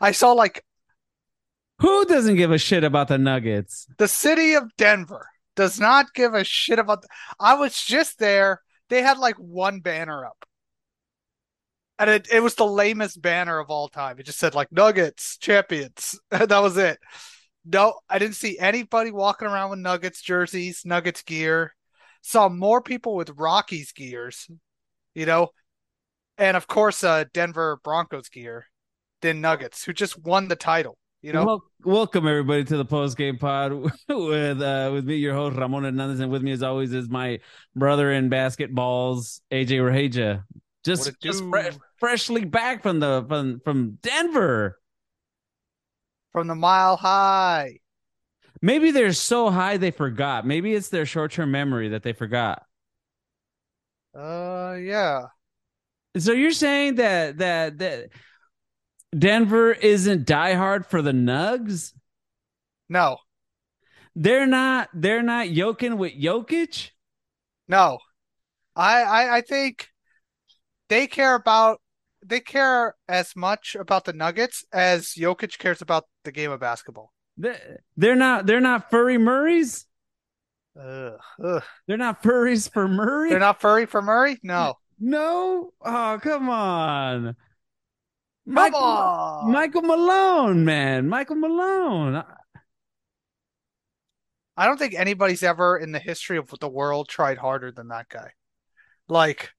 I saw like Who doesn't give a shit about the Nuggets? the city of Denver does not give a shit about. The, I was just there. They had like one banner up, and it it was the lamest banner of all time. It just said like Nuggets champions. that was it. No, I didn't see anybody walking around with Nuggets jerseys, Nuggets gear. Saw more people with Rockies gears, you know, and of course, uh, Denver Broncos gear than Nuggets, who just won the title. You know, Wel- welcome everybody to the post game pod with uh with me, your host Ramon Hernandez, and with me as always is my brother in basketballs, AJ Raheja. Just just fre- freshly back from the from from Denver. from the mile high. Maybe they're so high they forgot. Maybe it's their short term memory that they forgot. Uh, yeah. So you're saying that that that Denver isn't diehard for the Nugs? No, They're not. They're not yoking with Jokic. no. I, I, I think they care about they care as much about the Nuggets as Jokic cares about the game of basketball. They- They're not. They're not furry Murrays. Ugh, ugh. They're not furries for Murray. They're not furry for Murray? No. No. Oh, come on. Michael, on. Michael Malone, man. Michael Malone. I don't think anybody's ever in the history of the world tried harder than that guy. Like,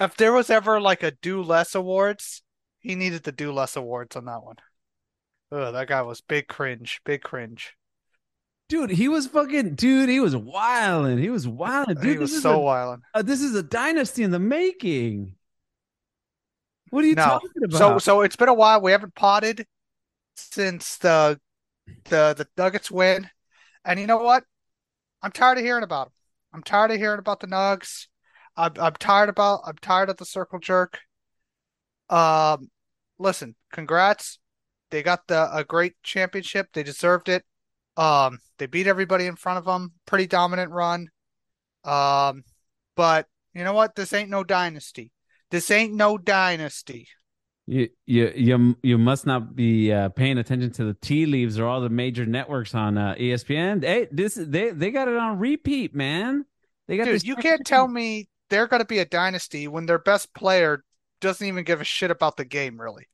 if there was ever like a do less awards, he needed the do less awards on that one. Ugh, that guy was big cringe, big cringe. Dude, he was fucking dude, he was wilding. He was wilding. Dude, he was this is so a- wild. uh, this is a dynasty in the making. What are you No. talking about? So so it's been a while. We haven't potted since the the the Nuggets win. And you know what? I'm tired of hearing about them. I'm tired of hearing about the Nugs. I'm I'm tired about I'm tired of the circle jerk. Um listen, congrats. They got the a great championship. They deserved it. Um they beat everybody in front of them. Pretty dominant run. Um but you know what? This ain't no dynasty. This ain't no dynasty. You you you you must not be uh, paying attention to the tea leaves or all the major networks on uh, ESPN. Hey, this they they got it on repeat, man. They got Dude, you can't tell me they're going to be a dynasty when their best player doesn't even give a shit about the game, really.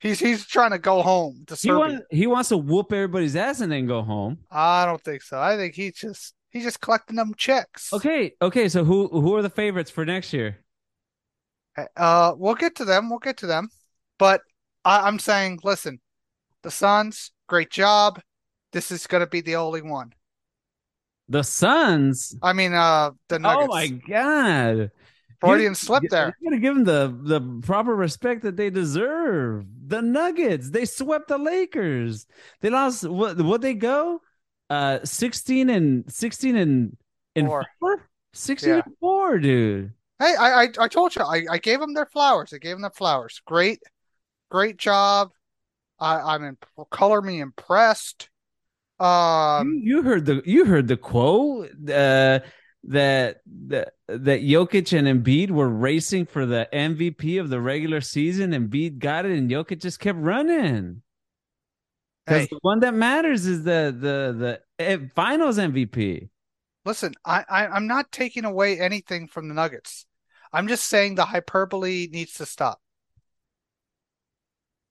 He's he's trying to go home to He wants he wants to whoop everybody's ass and then go home. I don't think so. I think he's just he's just collecting them checks. Okay, okay. So who who are the favorites for next year? Uh, we'll get to them. We'll get to them. But I, I'm saying, listen, the Suns, great job. This is going to be the only one. The Suns. I mean, uh, the Nuggets. Oh my god! Freudian You- slip there. You gotta give them the the proper respect that they deserve. The Nuggets. They swept the Lakers. They lost. What? What they go? Uh, sixteen and sixteen and and Four. four. Sixteen Yeah. and four, dude. Hey, I, I I told you, I, I gave them their flowers. I gave them their flowers. Great, great job. I I'm in color me impressed. Um, you, you heard the you heard the quote uh, that that that Jokic and Embiid were racing for the MVP of the regular season. Embiid got it, and Jokic just kept running. Because hey, the one that matters is the the the eh, Finals MVP. Listen, I, I I'm not taking away anything from the Nuggets. I'm just saying the hyperbole needs to stop.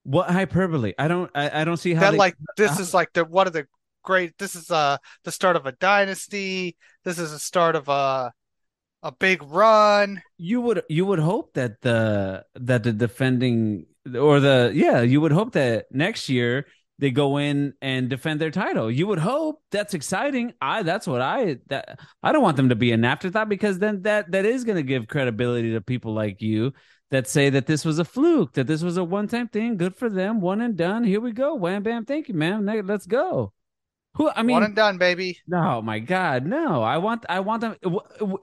What hyperbole? I don't I, I don't see how That they, like this how- is like the one of the great. This is uh the start of a dynasty. This is the start of a a big run. you would you would hope that the that the defending or the yeah you would hope that next year they go in and defend their title. You would hope that's exciting. I that's what I that I don't want them to be an afterthought because then that that is going to give credibility to people like you that say that this was a fluke, that this was a one time thing. Good for them, one and done. Here we go. Wham bam. Thank you, man. Let's go. Who I mean, one and done, baby. no, my God, no. I want, I want them.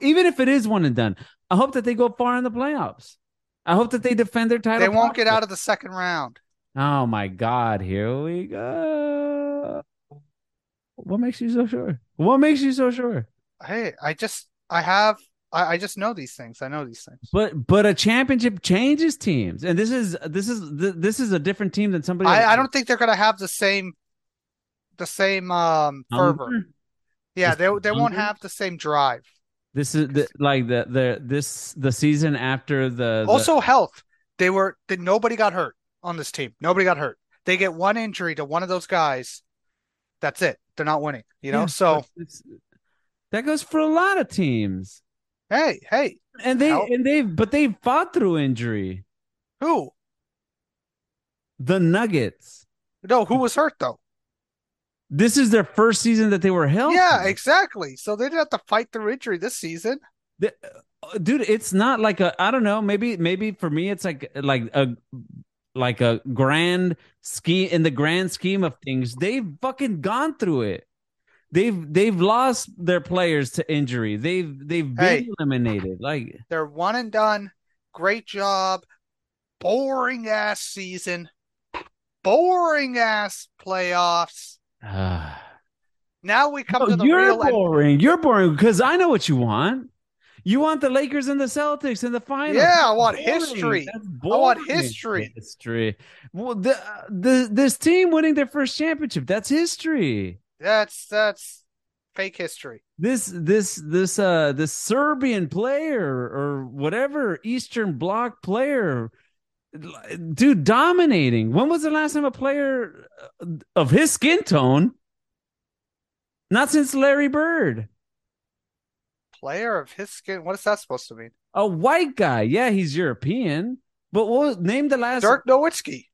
Even if it is one and done, I hope that they go far in the playoffs. I hope that they defend their title. They won't get out of the second round. Oh my God, here we go. What makes you so sure? What makes you so sure? Hey, I just I have I, I just know these things. I know these things. But but a championship changes teams, and this is this is this is a different team than somebody. I, I don't think they're going to have the same the same um fervor. Yeah, The they they won't have the same drive. This is the, like the the this the season after the, the Also, health. They were that nobody got hurt on this team. Nobody got hurt. They get one injury to one of those guys. That's it. They're not winning. You know. Yeah, so it's- that goes for a lot of teams, hey, hey, and they Help. and they but they fought through injury. who? The Nuggets. No, who was hurt though? This is their first season that they were healthy. Yeah, exactly. So they didn't have to fight through injury this season. The- uh, dude, it's not like a I don't know, maybe maybe for me it's like like a like a grand scheme in the grand scheme of things. They've fucking gone through it. They've they've lost their players to injury. They've they've been Hey. eliminated. Like They're one and done. Great job. Boring ass season. Boring ass playoffs. Now we come to the you're real end. boring. You're boring because I know what you want. You want the Lakers and the Celtics in the finals. Yeah, I want history. I want history. History. Well, the, the this team winning their first championship. That's history. That's that's fake history. This this this uh this Serbian player or whatever Eastern Bloc player, dude, dominating. When was the last time a player uh, of his skin tone? Not since Larry Bird. Player of his skin. What is that supposed to mean? A white guy. Yeah, he's European. But what name the last Dirk Nowitzki.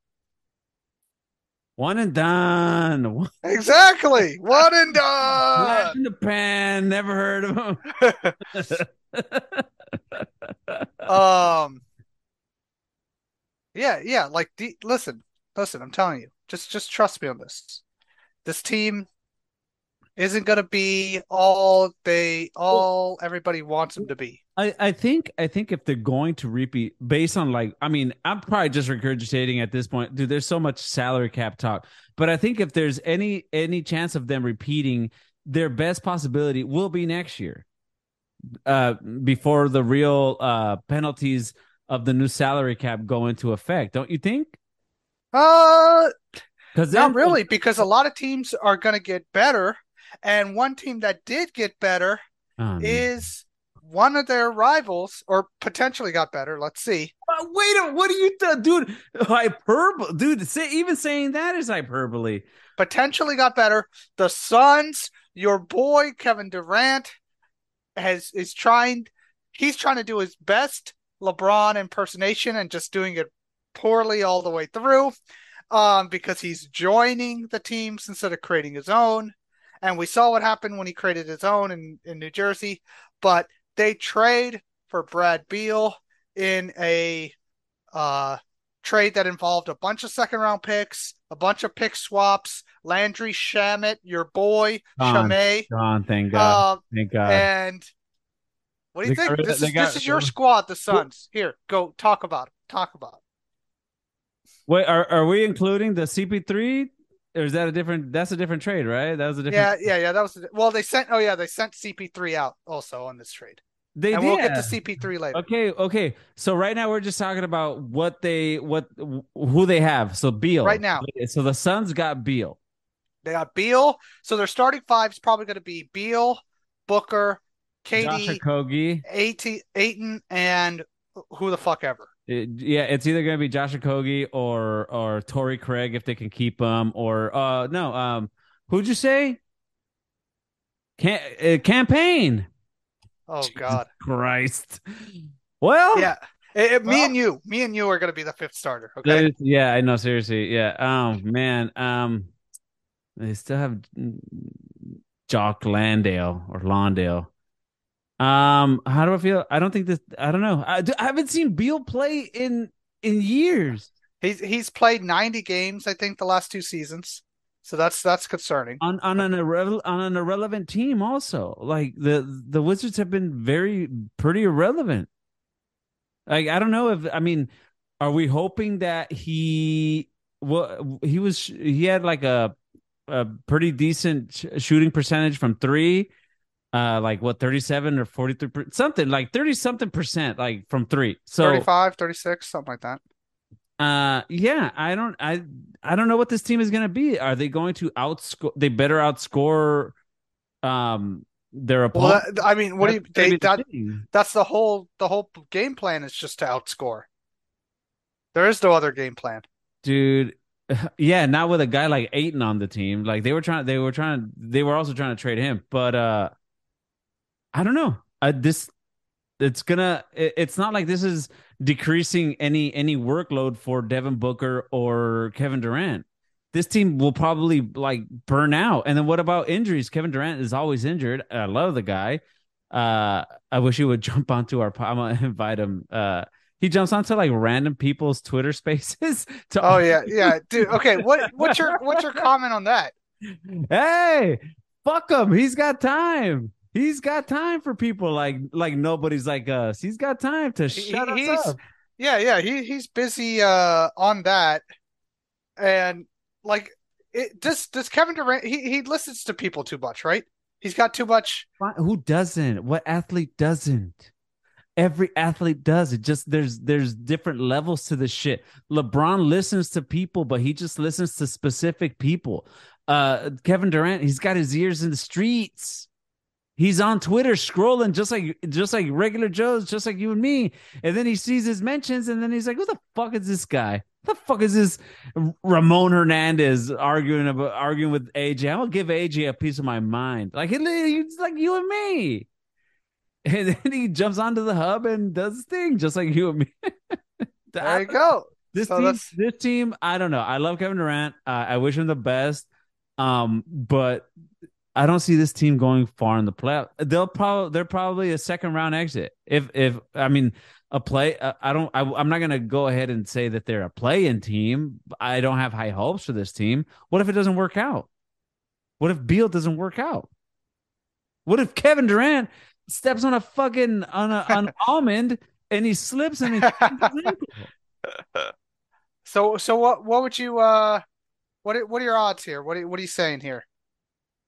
one and done. One Exactly. One and flash done. in the pan. Never heard of him. um. Yeah, yeah. Like, the, listen, listen. I'm telling you. Just, just trust me on this. This team isn't gonna be all they, all everybody wants them to be. I, I think I think if they're going to repeat based on like I mean I'm probably just regurgitating at this point. Dude there's so much salary cap talk. But I think if there's any any chance of them repeating their best possibility will be next year uh before the real uh penalties of the new salary cap go into effect. Don't you think? Uh, because not really, because a lot of teams are gonna get better, and one team that did get better Oh, is one of their rivals, or potentially got better. Let's see. Uh, wait a what are you th- dude hyperbole dude say, even saying that is hyperbole Potentially got better. The Suns, your boy Kevin Durant, has is trying. He's trying to do his best LeBron impersonation and just doing it poorly all the way through. Um, because he's joining the teams instead of creating his own. And we saw what happened when he created his own in, in New Jersey. But they trade for Brad Beal in a uh, trade that involved a bunch of second round picks, a bunch of pick swaps, Landry Shamet, your boy, Gone. Shamet. Gone, thank God. Uh, thank God. and what do you They think? rid This is got- this is your squad, the Suns. Here, go talk about it. Talk about it. Wait, are are we including the CP3? Or is that a different? That's a different trade, right? That was a different. yeah, yeah. Yeah. That was well. They sent. Oh yeah, they sent CP3 out also on this trade, they and did. we'll get to CP3 later. Okay, okay. So right now we're just talking about what they what who they have. So Beal Right now. So the Suns got Beal. They got Beal, so their starting five is probably going to be Beal, Booker, Josh KD, Okogie. AT, Ayton, and who the fuck ever. It- yeah, it's either gonna be Josh Okogie or or Torrey Craig if they can keep him, or uh no, um, who'd you say? Can uh, Cam Payne. Oh Jesus God, Christ. Well, yeah. It- it- me Well- and you, me and you are going to be the fifth starter. Okay. Yeah, I know. Seriously, yeah. Oh man, um, they still have Jock Landale or Lawndale. Um, how do I feel? I don't think this. I don't know. I, I haven't seen Beal play in in years He's he's played 90 games, I think, the last two seasons. So that's that's concerning. on on an irre- on an irrelevant team. Also, like the the Wizards have been very pretty irrelevant. Like I don't know if I mean, are we hoping that he well he was he had like a a pretty decent sh- shooting percentage from three, uh like what 37 or 43 something like 30 something percent like from three so 35, 36, something like that. uh yeah i don't i i don't know what this team is going to be are they going to outscore they better outscore um their Well, opponent that, I mean, what do you That's they be the that's the whole the whole game plan is just to outscore. There is no other game plan. dude yeah not with a guy like Ayton on the team like they were trying they were trying they were also trying to trade him but uh i don't know uh, this it's gonna it- it's not like this is decreasing any any workload for Devin Booker or Kevin Durant. This team will probably like burn out. And then what about injuries? Kevin Durant is always injured. I love the guy. Uh I wish he would jump onto our I'm gonna invite him. Uh he jumps onto like random people's Twitter spaces to Oh yeah, yeah, dude. Okay, what what's your what's your comment on that? hey, fuck him. He's got time. He's got time for people like like nobody's like us. He's got time to He- shut he's- us up. Yeah, yeah, he he's busy uh on that, and like it. Does does Kevin Durant? He he listens to people too much, right? He's got too much. Who doesn't? What athlete doesn't? Every athlete does. It just there's there's different levels to the shit. LeBron listens to people, but he just listens to specific people. Uh Kevin Durant, he's got his ears in the streets. He's on Twitter scrolling just like just like regular Joes, just like you and me. And then he sees his mentions, and then he's like, "Who the fuck is this guy? The fuck is this Ramon Hernandez arguing about arguing with AJ? I'm gonna give AJ a piece of my mind. Like he, he's like you and me." And then he jumps onto the hub and does his thing just like you and me. There you go. This So team, that's- this team, I don't know. I love Kevin Durant. Uh, I wish him the best. Um, but I don't see this team going far in the playoff. They'll probably they're probably a second round exit. If if I mean a play, uh, I don't. I, I'm not gonna go ahead and say that they're a play-in team. I don't have high hopes for this team. What if it doesn't work out? What if Beal doesn't work out? What if Kevin Durant steps on a fucking on a on an almond and he slips and he So so what what would you uh what what are your odds here? What are, what are you saying here?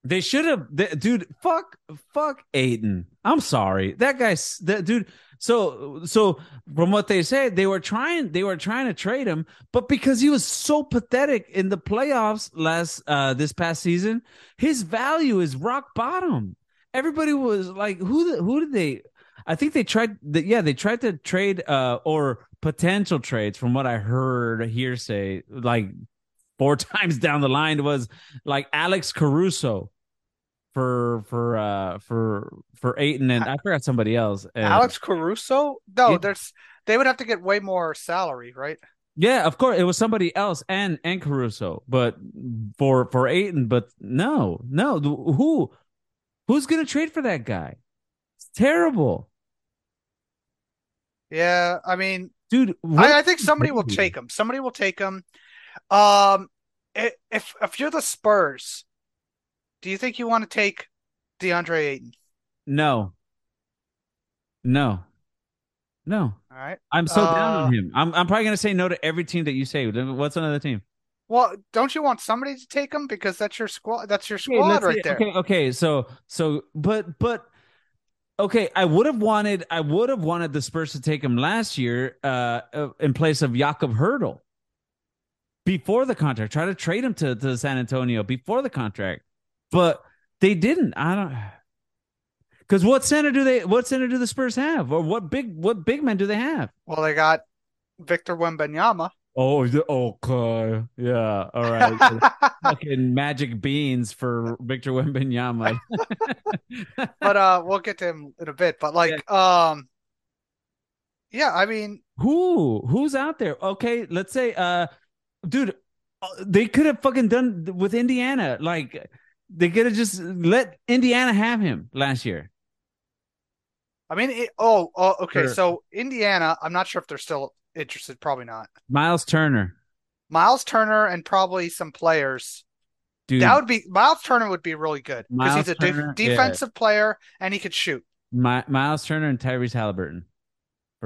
They should have, th- dude. Fuck, fuck Ayton. I'm sorry, that guy's that dude. So, so from what they said, they were trying, they were trying to trade him, but because he was so pathetic in the playoffs last, uh, this past season, his value is rock bottom. Everybody was like, who, who did they? I think they tried, the, yeah, they tried to trade, uh, or potential trades, from what I heard hearsay, like four times down the line was like Alex Caruso for for uh for for Ayton and I forgot somebody else. And- Alex Caruso? No, there's they would have to get way more salary, right? Yeah, of course it was somebody else and and Caruso, but for for Ayton, but no, no, who who's gonna trade for that guy? It's terrible, Yeah, I mean, dude. I, I think somebody will take him. Somebody will take him. Um, if if you're the Spurs, do you think you want to take DeAndre Ayton? no, no, no. All right. I'm so down Uh, on him. I'm I'm probably gonna say no to every team that you say. What's another team? Well, don't you want somebody to take him because that's your squad? That's your squad let's right see. there. Okay, okay. So, so, but, but, okay. I would have wanted, I would have wanted the Spurs to take him last year, uh, uh, in place of Jakob Poeltl before the contract. Try to trade him to to San Antonio before the contract, but they didn't. I don't. Because what center do they? What center do the Spurs have, or what big what big men do they have? Well, they got Victor Wembanyama. Oh, okay, yeah, all right. Fucking magic beans for Victor Wembanyama. but uh, we'll get to him in a bit. But like, um, yeah, I mean, Who? Who's out there? Okay, let's say, uh, dude, uh, they could have fucking done with Indiana. Like, they could have just let Indiana have him last year. I mean, it, oh, oh, okay. Sure. So Indiana, I'm not sure if they're still interested. Probably not. Miles Turner, Miles Turner and probably some players. dude. That would be Miles Turner would be really good because he's a def- Turner, yeah. defensive player and he could shoot. Mi- Miles Turner and Tyrese Halliburton.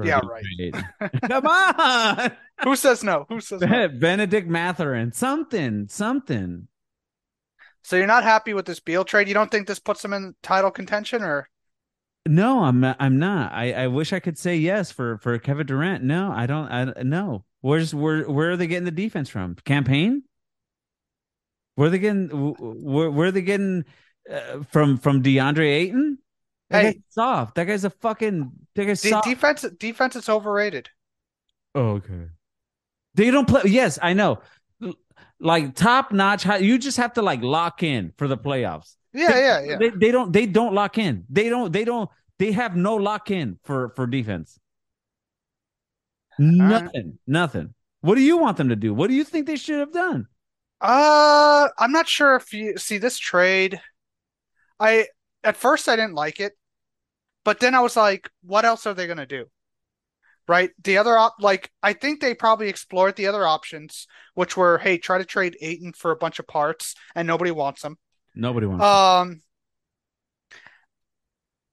Yeah, trade. Come on, Who says no? Who says no? Bennedict Mathurin, something, something. So you're not happy with this Beal trade? You don't think this puts them in title contention, or No, I'm not, I'm not. I, I wish I could say yes for for Kevin Durant. No, I don't. I no. Where's where where are they getting the defense from? Cam Payne? Where are they getting? Where where are they getting uh, from from DeAndre Ayton? That hey, soft. That guy's a fucking. That guy's de- soft. defense defense is overrated. Oh, okay. They don't play. Yes, I know. Like top notch. You just have to like lock in for the playoffs. Yeah, They, yeah, yeah. they, they don't. They don't lock in. They don't. They don't. They have no lock in for for defense. Nothing. Nothing. What do you want them to do? What do you think they should have done? Uh, I'm not sure if you see this trade. I at first I didn't like it, but then I was like, what else are they gonna do? Right? The other op like I think they probably explored the other options, which were, hey, try to trade Ayton for a bunch of parts, and nobody wants them. Nobody wants. Um,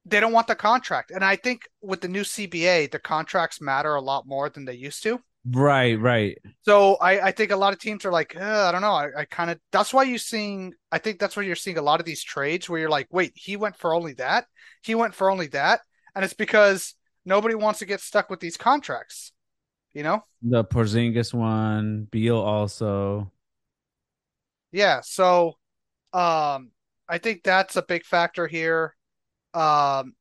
they don't want the contract, and I think with the new CBA, the contracts matter a lot more than they used to. right. Right. So I, I think a lot of teams are like, "Uh, I don't know. I, I kind of that's why you're seeing. I think that's why you're seeing a lot of these trades where you're like, wait, he went for only that. He went for only that, and it's because nobody wants to get stuck with these contracts. You know? The Porzingis one. Beal also. Yeah. So, um, I think that's a big factor here. Um,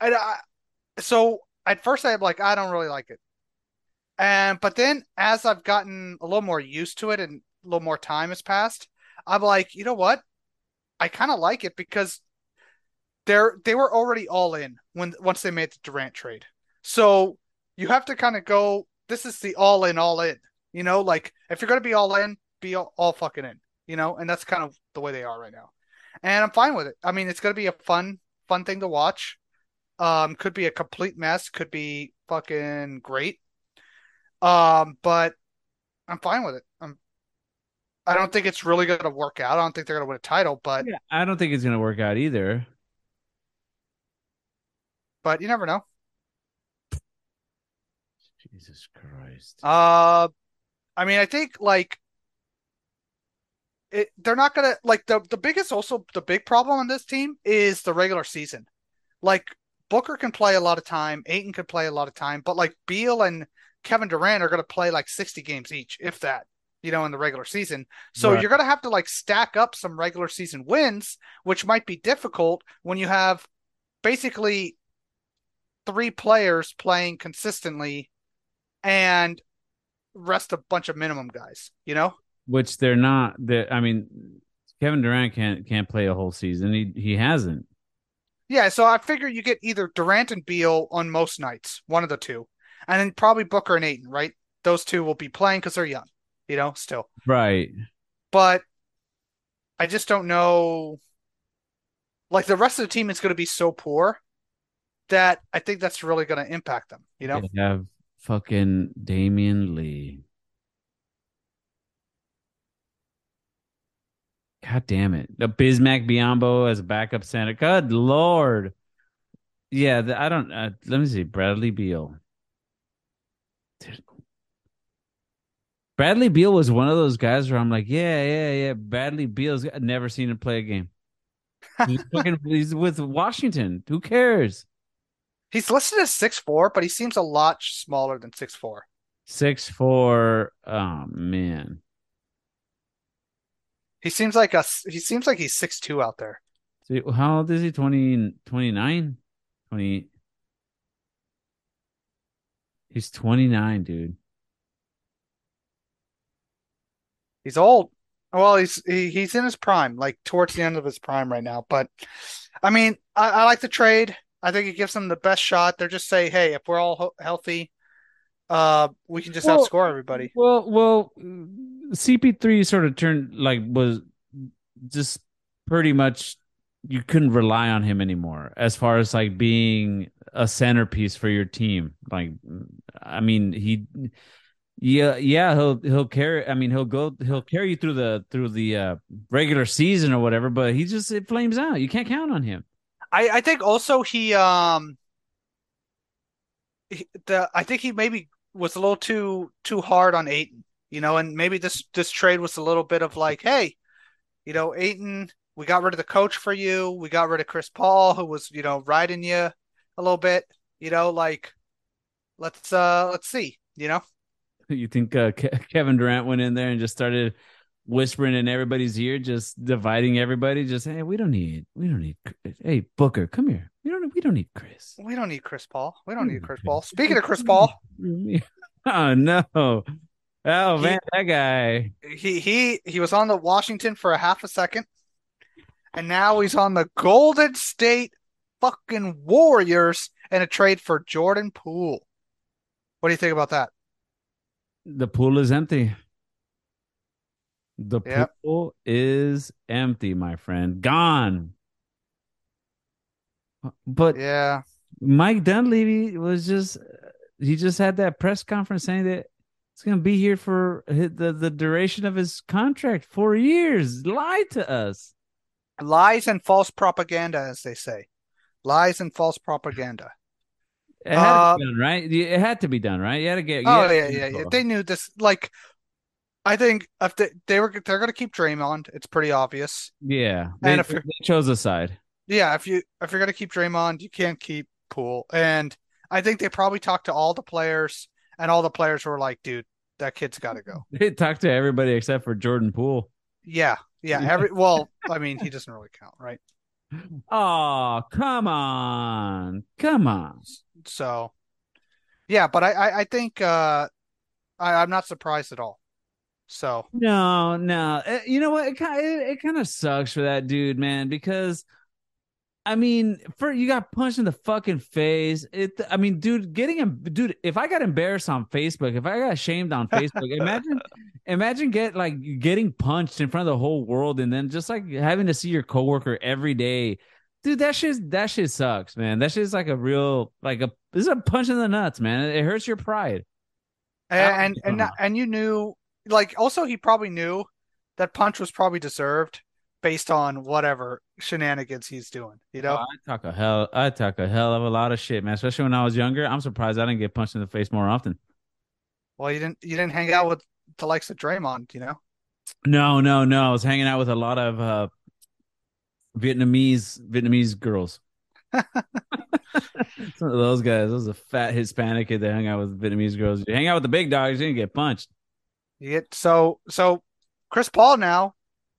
and I, so at first I'm like, I don't really like it. And but then as I've gotten a little more used to it and a little more time has passed, I'm like, you know what? I kind of like it because they're they were already all in when once they made the Durant trade. So you have to kind of go, this is the all in, all in. You know, like if you're gonna be all in, be all, all fucking in. You know, and that's kind of the way they are right now. And I'm fine with it. I mean, it's gonna be a fun, fun thing to watch. Um, could be a complete mess, could be fucking great. Um, but I'm fine with it. I'm I don't think it's really going to work out. I don't think they're going to win a title, but Yeah. I don't think it's gonna work out either. But you never know. Jesus Christ. Uh, I mean, I think like it, they're not going to like the the biggest also the big problem on this team is the regular season. Like Booker can play a lot of time, Ayton can play a lot of time, but like Beal and Kevin Durant are going to play like 60 games each, if that, you know, in the regular season. So Right. you're going to have to like stack up some regular season wins, which might be difficult when you have basically three players playing consistently and rest a bunch of minimum guys, you know? Which they're not. They're, I mean, Kevin Durant can't can't play a whole season. He he hasn't. Yeah, so I figure you get either Durant and Beal on most nights, one of the two, and then probably Booker and Ayton, right? Those two will be playing because they're young, you know, still. Right. But I just don't know. Like the rest of the team is going to be so poor that I think that's really going to impact them, you know? They have fucking Damion Lee. God damn it. The Bismack Biyombo as a backup center. Good lord. Yeah, the, I don't uh, let me see. Bradley Beal. Dude. Bradley Beal was one of those guys where I'm like, yeah, yeah, yeah. Bradley Beal's I've never seen him play a game. He's fucking he's with Washington. Who cares? He's listed as six four, but he seems a lot smaller than six four. Six four. Oh man. He seems like a he seems like he's six two out there. See, how old is he? 20, 29? 20. He's 29, dude. He's old. Well, he's he, he's in his prime, like towards the end of his prime right now. But I mean, I, I like the trade. I think it gives them the best shot. They're just say, hey, if we're all ho- healthy, uh, we can just Well, outscore everybody. Well, well, CP3 sort of turned like was just pretty much you couldn't rely on him anymore as far as like being a centerpiece for your team. Like, I mean, he, yeah, yeah, he'll he'll carry. I mean, he'll go, he'll carry you through the through the uh, regular season or whatever. But he just it flames out. You can't count on him. I I think also he um he, the I think he maybe was a little too too hard on Ayton, you know, and maybe this this trade was a little bit of like, hey, You know, Ayton, we got rid of the coach for you. We got rid of Chris Paul, who was, you know, riding you a little bit. You know, like let's uh let's see, you know. You think uh, Ke- Kevin Durant went in there and just started whispering in everybody's ear, just dividing everybody. Just hey, we don't need, we don't need. Hey, Booker, come here. We don't, we don't need Chris. We don't need Chris Paul. We don't need Chris Paul. Speaking of Chris Paul, oh no, oh He- man, that guy. he he he was on the Washington for a half a second, and now he's on the Golden State fucking Warriors in a trade for Jordan Poole. What do you think about that? The pool is empty. The Yep. pool is empty, my friend. Gone. But Yeah, Mike Dunleavy was just he just had that press conference saying that it's going to be here for the the duration of his contract, 4 years. Lied to us. lies and false propaganda, as they say. Lies and false propaganda. It had Uh, to be done, right? It had to be done, right? You had to get Oh yeah, yeah, yeah. They knew this. Like, I think if they, they were they're gonna keep Draymond, it's pretty obvious. Yeah. They, And if they chose a side. Yeah, if you if you're gonna keep Draymond, you can't keep Poole. And I think they probably talked to all the players, and all the players were like, "Dude, that kid's got to go." They talked to everybody except for Jordan Poole. Yeah, yeah. Every well, I mean, he doesn't really count, right? Oh, come on. Come on. So, yeah, but I I, I think uh, I, I'm not surprised at all. So No, no. Uh, You know what? It kind it, it kind of sucks for that dude, man, because I mean, for you got punched in the fucking face. It I mean, dude, getting him dude, if I got embarrassed on Facebook, if I got shamed on Facebook, imagine imagine get like getting punched in front of the whole world and then just like having to see your coworker every day. Dude, that shit that shit sucks, man. That shit's like a real like a this is a punch in the nuts, man. It hurts your pride. and and and, and you knew like also he probably knew that punch was probably deserved based on whatever shenanigans he's doing. You know. Oh, I talk a hell I talk a hell of a lot of shit, man. Especially when I was younger. I'm surprised I didn't get punched in the face more often. Well, you didn't you didn't hang out with the likes of Draymond, you know. No, no, no. I was hanging out with a lot of uh Vietnamese Vietnamese girls. Some of those guys. Those a fat Hispanic kid that hung out with Vietnamese girls. You hang out with the big dogs, you didn't get punched. You get so so Chris Paul now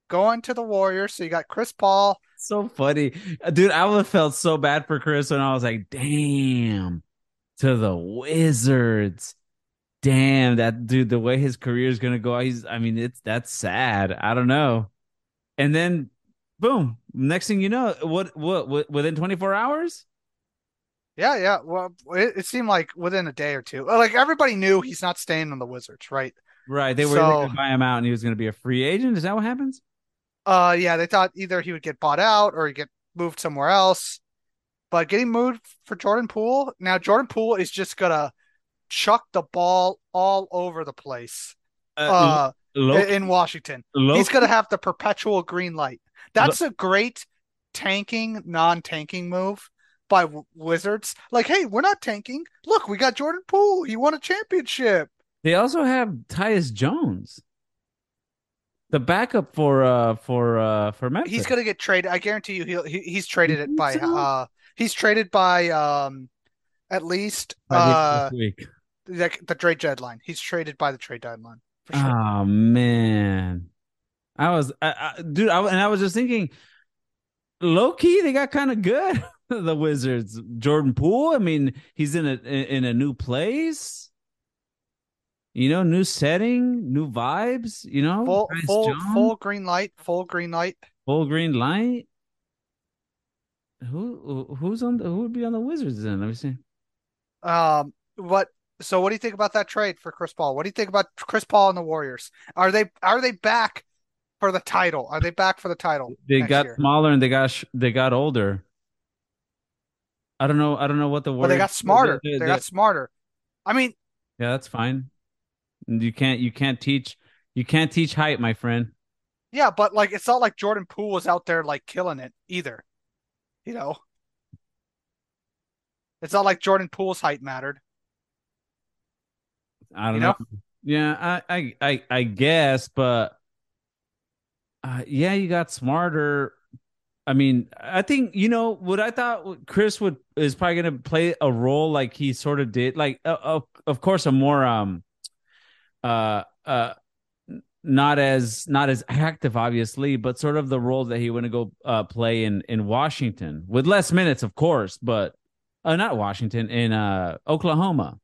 going to the Warriors. So you got Chris Paul. So funny. Dude, I would have felt so bad for Chris when I was like, damn, to the Wizards. Damn, that dude, the way his career is gonna go, he's I mean, it's that's sad. I don't know. And then boom, next thing you know, what what, what within 24 hours? Yeah, yeah. Well, it, it seemed like within a day or two. Like everybody knew he's not staying on the Wizards, right? Right. They were So- gonna buy him out and he was gonna be a free agent. Is that what happens? Uh, yeah, they thought either he would get bought out or he'd get moved somewhere else. But getting moved for Jordan Poole, now Jordan Poole is just gonna chuck the ball all over the place. Uh, Loki, in Washington. Loki- He's gonna have the perpetual green light. That's a great tanking, non-tanking move by Wizards. Like, hey, we're not tanking. Look, we got Jordan Poole. He won a championship. They also have Tyus Jones, the backup for uh for uh for Memphis. He's gonna get traded. I guarantee you, he'll he, he's traded it by so? uh he's traded by um at least By the end of uh this week. the, the trade deadline. He's traded by the trade deadline for sure. Oh man, I was, I, I, dude, I, and I was just thinking, low key, they got kind of good. the Wizards, Jordan Poole. I mean, he's in a in a new place. You know, new setting, new vibes. You know, full full full green light. Full green light. full green light. Who who's on the who would be on the Wizards then? Let me see. Um, what? So, what do you think about that trade for Chris Paul? What do you think about Chris Paul and the Warriors? Are they are they back for the title? Are they back for the title? They got year? smaller and they got sh- they got older. I don't know. I don't know what the But they got Warriors- smarter. they- They they- got smarter. I mean, Yeah, that's fine. You can't you can't teach you can't teach height, my friend. yeah, but like it's not like Jordan Poole was out there like killing it either. You know, it's not like Jordan Poole's height mattered. I don't You know. know? Yeah, I, I I I guess, but Uh, yeah, you got smarter. I mean, I think you know what I thought. Chris would is probably going to play a role like he sort of did, like uh, of of course a more um uh uh not as not as active obviously but sort of the role that he want to go uh play in in washington with less minutes of course but uh not washington in uh oklahoma.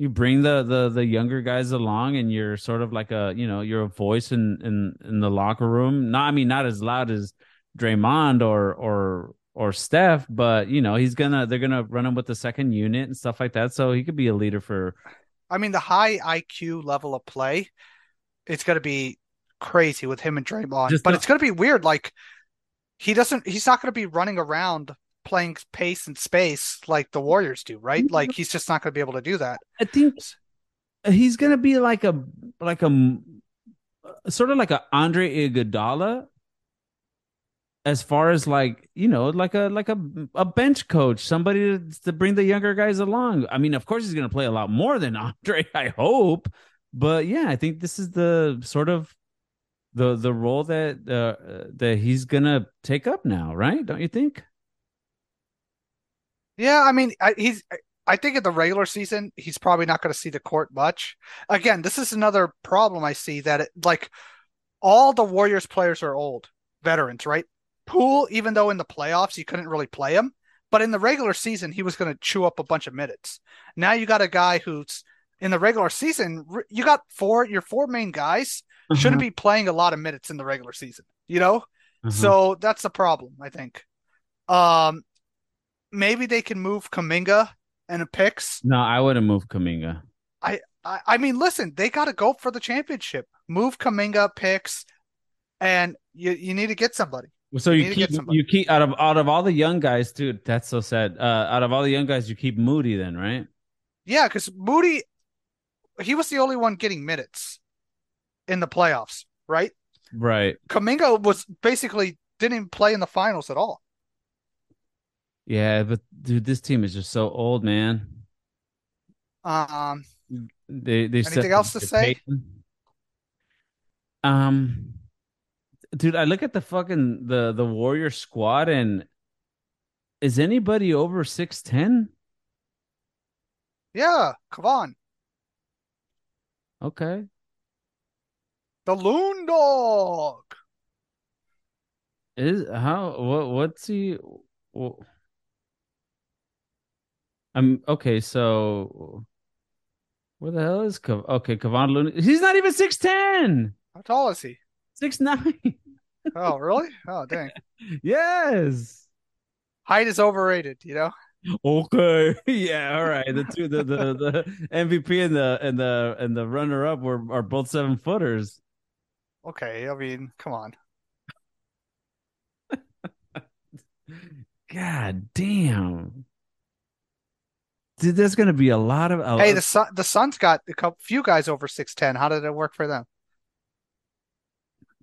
You bring the the the younger guys along and you're sort of like a you know you're a voice in in in the locker room. Not i mean not as loud as draymond or or or steph but you know he's gonna they're gonna run him with the second unit and stuff like that. So he could be a leader for I mean, the high IQ level of play, it's going to be crazy with him and Draymond. Just but the- it's going to be weird. Like he doesn't. He's not going to be running around playing pace and space like the Warriors do, right? Mm-hmm. Like he's just not going to be able to do that. I think he's gonna be like a like a sort of like a Andre Iguodala, as far as like you know like a like a a bench coach, somebody to, to bring the younger guys along. I mean, of course he's gonna play a lot more than Andre, I hope, but yeah, I think this is the sort of the the role that uh, that he's gonna take up now, right? Don't you think? Yeah, I mean, I, he's. I think in the regular season, he's probably not going to see the court much. Again, this is another problem I see that it, like all the Warriors players are old veterans, right? Poole, even though in the playoffs you couldn't really play him, but in the regular season he was going to chew up a bunch of minutes. Now you got a guy who's in the regular season, you got four your four main guys shouldn't be playing a lot of minutes in the regular season, you know? Uh-huh. So that's the problem, I think. Um maybe they can move Kuminga and a picks. no, I wouldn't move Kuminga. I, I mean, listen, they got to go for the championship. Move Kuminga picks, and you you need to get somebody. So You keep you keep out of out of all the young guys, dude. That's so sad. Uh, out of all the young guys, you keep Moody then, right? Yeah, because Moody, he was the only one getting minutes in the playoffs, right? Right. Kuminga was basically didn't play in the finals at all. Yeah, but dude, this team is just so old, man. Um, They they Anything else to say? paid- Um, dude, I look at the fucking the the Warrior squad, and is anybody over six ten? yeah, come on, Okay, the Loon Dog. is how what what's he? wh- I'm okay. So where the hell is Kav- okay Kevon Looney? He's not even six ten. How tall is he? Six nine. Oh, really? Oh, dang. yes. Height is overrated, you know. Okay. Yeah. All right. The two, the, the the MVP and the and the and the runner up were are both seven footers. Okay, I mean, come on. God damn. Dude, there's gonna be a lot of. a- Hey, the Sun, the Suns got a couple, few guys over six ten. How did it work for them?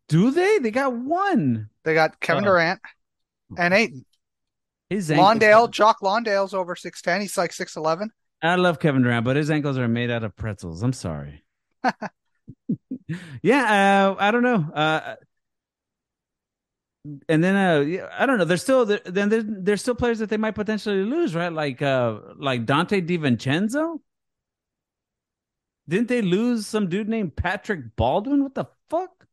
Do they? They got one. They got Kevin Oh. Durant and Ayton. His Londale, Jock Londale's over six ten. He's like six eleven. I love Kevin Durant, but his ankles are made out of pretzels. I'm sorry. yeah, uh, I don't know. Uh, and then uh, I don't know. There's still there, then there's, there's still players that they might potentially lose, right? Like uh, like Donte DiVincenzo. Didn't they lose some dude named Patrick Baldwin? What the fuck?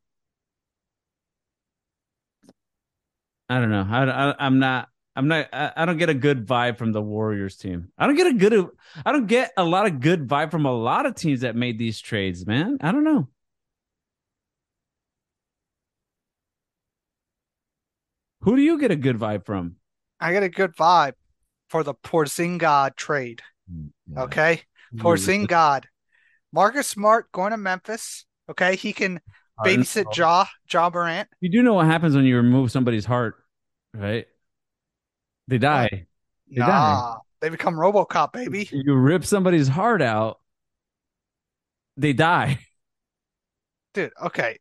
I don't know. I, I I'm not. I'm not. I, I don't get a good vibe from the Warriors team. I don't get a good. I don't get a lot of good vibe from a lot of teams that made these trades, man. I don't know. Who do you get a good vibe from? I get a good vibe for the Porzingis trade. Okay, Porzingis, Marcus Smart going to Memphis. Okay, he can babysit Ja Ja Morant. You do know what happens when you remove somebody's heart, right? They die. They die. Nah, they become RoboCop, baby. You rip somebody's heart out, they die. Dude, okay.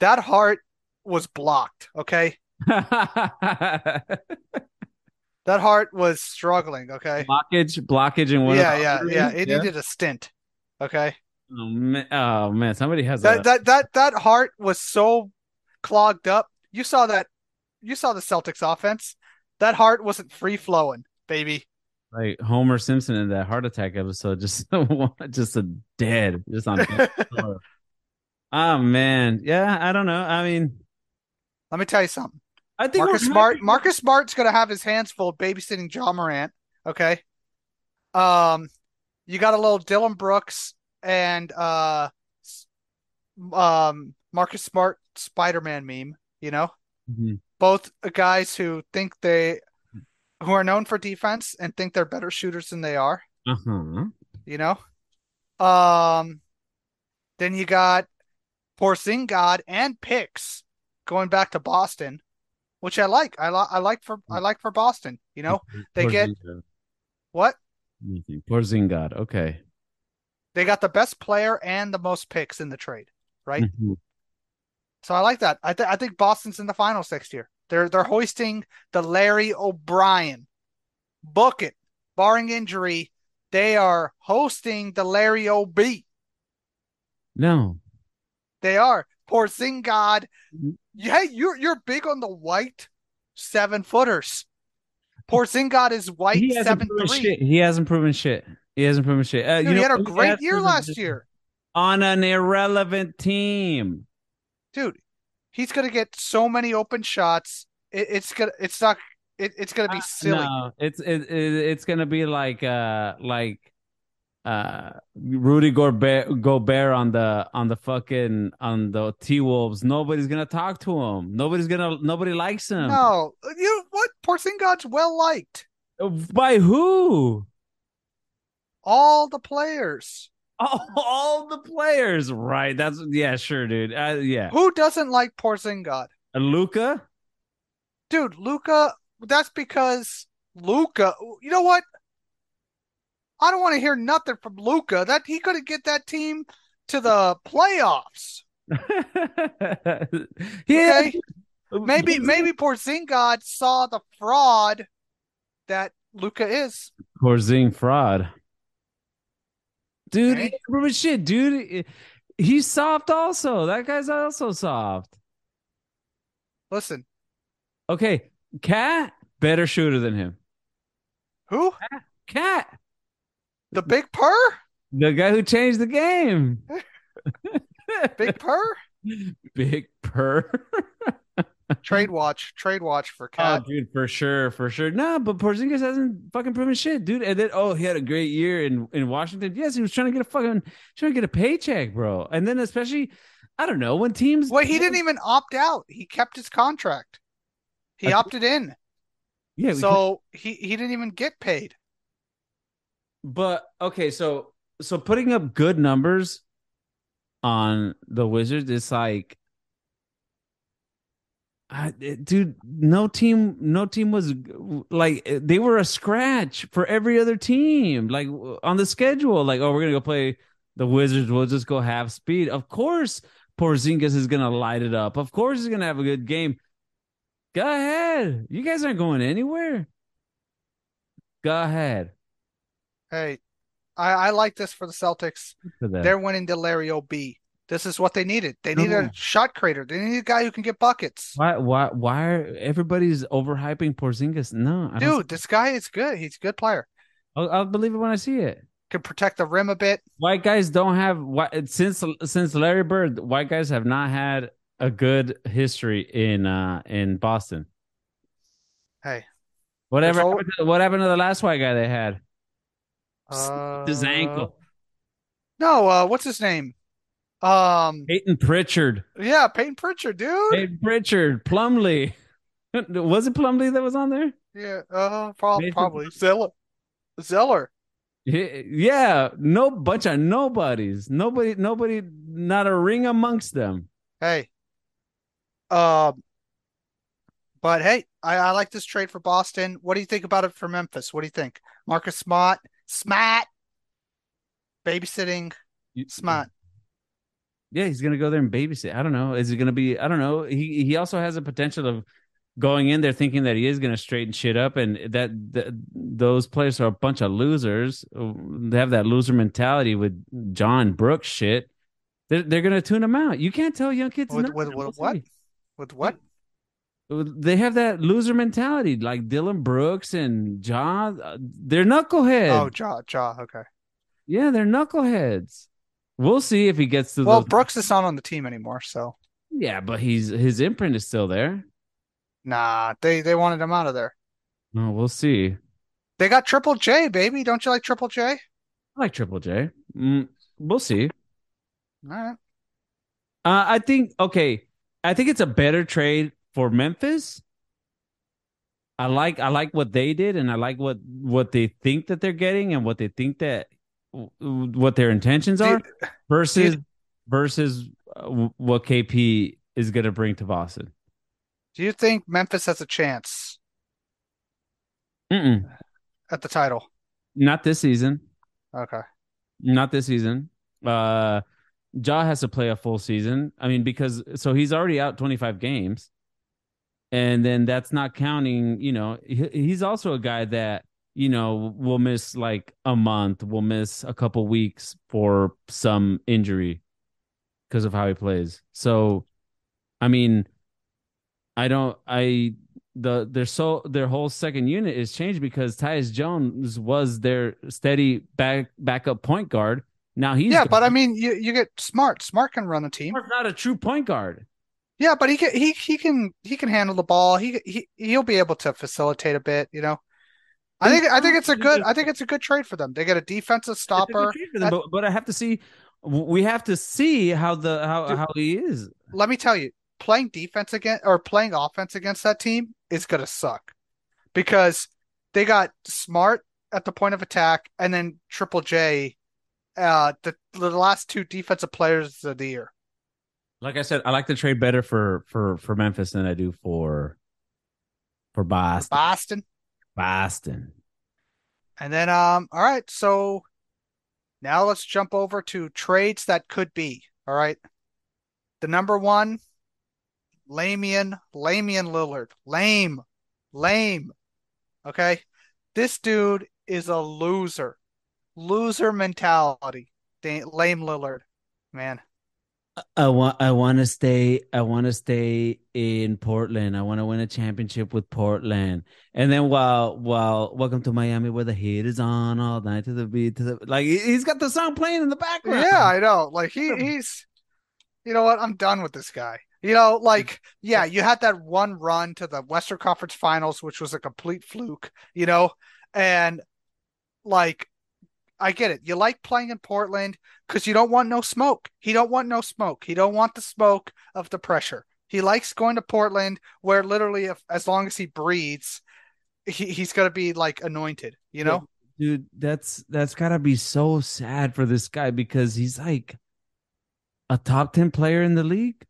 That heart was blocked. Okay, that heart was struggling. Okay. blockage, blockage and one. yeah, yeah, yeah. It needed a stint. Okay. Oh man, oh, man. somebody has That a that that that heart was so clogged up. You saw that. You saw the Celtics offense. That heart wasn't free flowing, baby. like Homer Simpson in that heart attack episode, just just a dead, just on. oh man, yeah, I don't know. I mean, Let me tell you something. I think Marcus Smart. Marcus Smart's gonna have his hands full babysitting John Morant. Okay. Um, you got a little Dillon Brooks and uh, um, Marcus Smart Spider-Man meme. You know, Mhm. Both guys who think they, who are known for defense and think they're better shooters than they are. Uh-huh. You know. Um, then you got Porzingis and picks going back to Boston, which I like. I like. I like for. I like for Boston. You know They get- what? Nothing. Porzingis. Okay. They got the best player and the most picks in the trade, right? Mhm. So I like that. I th I think Boston's in the finals next year. They're they're hoisting the Larry O'Brien. Book it. Barring injury, they are hosting the Larry OB. No. They are. Porzingis. Mhm. Hey, you're you're big on the white seven footers. Porzingis is white He seven three. shit. He hasn't proven shit. He hasn't proven shit. Uh, Dude, you he know, had a great year last year. on an irrelevant team. Dude, he's gonna get so many open shots. It, it's gonna it's not it, it's gonna be Uh, silly. No, it's it, it it's gonna be like uh like uh Rudy Gobert Gobert on the on the fucking on the T Wolves. Nobody's gonna talk to him. Nobody's gonna nobody likes him. No, you what? Porzingis well liked. By who? All the players. All, all the players, right? That's yeah, sure, dude. Uh, yeah, Who doesn't like Porzingis? Luka. Dude, Luka. That's because Luka. You know what? I don't want to hear nothing from Luka. That he couldn't get that team to the playoffs. yeah, Okay, maybe maybe Porzingis saw the fraud that Luka is. Porzing fraud. Dude, remember shit, dude. He's soft also. That guy's also soft. Listen, Okay, Cat, better shooter than him. who? Cat, The Big Purr? the guy who changed the game. Big Purr? Big purr. Trade watch. Trade watch for Oh, dude, for sure, for sure. No, but Porzingis hasn't fucking proven shit, dude. And then, oh, he had a great year in in Washington. Yes, he was trying to get a fucking trying to get a paycheck, bro. And then especially, I don't know when teams. Well, he didn't even opt out. He kept his contract. He I- opted in. Yeah, So he, he didn't even get paid. But okay, so so putting up good numbers on the Wizards is like, I, eh, dude, no team, no team was like eh, they were a scratch for every other team. Like on the schedule, like oh, we're gonna go play the Wizards. We'll just go half speed. Of course, Porzingis is gonna light it up. Of course, he's gonna have a good game. Go ahead, you guys aren't going anywhere. Go ahead. Hey, I, I like this for the Celtics. For. They're winning the Larry O.B. This is what they needed. They No. needed a shot creator. They need a guy who can get buckets. Why? Why? Why are everybody's overhyping Porzingis? No, I don't. Dude, this guy is good. He's a good player. I'll, I'll believe it when I see it. Can protect the rim a bit. White guys don't have since since Larry Bird. White guys have not had a good history in uh in Boston. Hey, Whatever. There's al- happened to- what happened to the last white guy they had? uh, His ankle. No, uh, what's his name? Um, Peyton Pritchard. yeah, Peyton Pritchard, dude. Peyton Pritchard. Plumlee. was it Plumlee that was on there? Yeah, uh, prob- probably Zeller. Zeller. Yeah, no bunch of nobodies. Nobody, nobody, not a ring amongst them. Hey. Um, but hey, I, I like this trade for Boston. What do you think about it for Memphis? What do you think? Marcus Smart, Smart, babysitting Smart. Yeah, he's gonna go there and babysit. I don't know. Is it gonna be? I don't know. He he also has a potential of going in there thinking that he is going to straighten shit up, and that, that those players are a bunch of losers. They have that loser mentality with John Brooks shit. They're they're going to tune them out. You can't tell young kids With, with, with what? With what? They have that loser mentality, like Dillon Brooks and John. uh, They're knuckleheads. Oh, Ja, Ja. Okay. Yeah, they're knuckleheads. We'll see if he gets to Well. Brooks is not on the team anymore, so Yeah, but he's his imprint is still there. nah, they they wanted him out of there. Oh, we'll see. They got Triple J, baby. Don't you like Triple J? I like Triple J. Mm, we'll see. All right. Uh, I think okay. I think it's a better trade for Memphis. I like I like what they did, and I like what what they think that they're getting, and what they think that what their intentions are versus do versus uh, what KP is going to bring to Boston. Do you think Memphis has a chance Mm-mm. at the title? Not this season. Okay. Not this season. Uh Ja has to play a full season. I mean, because so he's already out 25 games. And then that's not counting, you know, he, he's also a guy that, you know, we'll miss like a month, we'll miss a couple weeks for some injury because of how he plays. So, I mean, I don't, I, the, their so, their whole second unit is changed because Tyus Jones was their steady back, backup point guard. Now he's Yeah, gone. but I mean, you you get Smart. Smart can run a team. Smart's not a true point guard. Yeah, but he can he he can he can handle the ball. He he he'll be able to facilitate a bit. You know. I think I think it's a good I think it's a good trade for them. They get a defensive It's a stopper. them, but, but I have to see. We have to see how the how Dude. how he is. Let me tell you, playing defense again or playing offense against that team is gonna suck because they got Smart at the point of attack and then Triple J, uh, the the last two defensive players of the year. Like I said, I like the trade better for for for Memphis than I do for for Boston. Boston. Boston. And then, um, all right, so now let's jump over to trades that could be. All right. The number one, Lamian, Lamian Lillard. Lame. Lame. Okay. This dude is a loser. Loser mentality. Lame Lillard. Man. I want I want to stay I want to stay in Portland. I want to win a championship with Portland. And then while while welcome to Miami where the heat is on all night to the beat to the like he- he's got the song playing in the background. Yeah, I know. Like he he's you know what? I'm done with this guy. You know, like yeah, you had that one run to the Western Conference Finals, which was a complete fluke, you know, and like I get it. You like playing in Portland because you don't want no smoke. He don't want no smoke. He don't want the smoke of the pressure. He likes going to Portland where literally if as long as he breathes, he, he's gonna be like anointed, you know? dude that's that's gotta be so sad for this guy because he's like a top 10 player in the league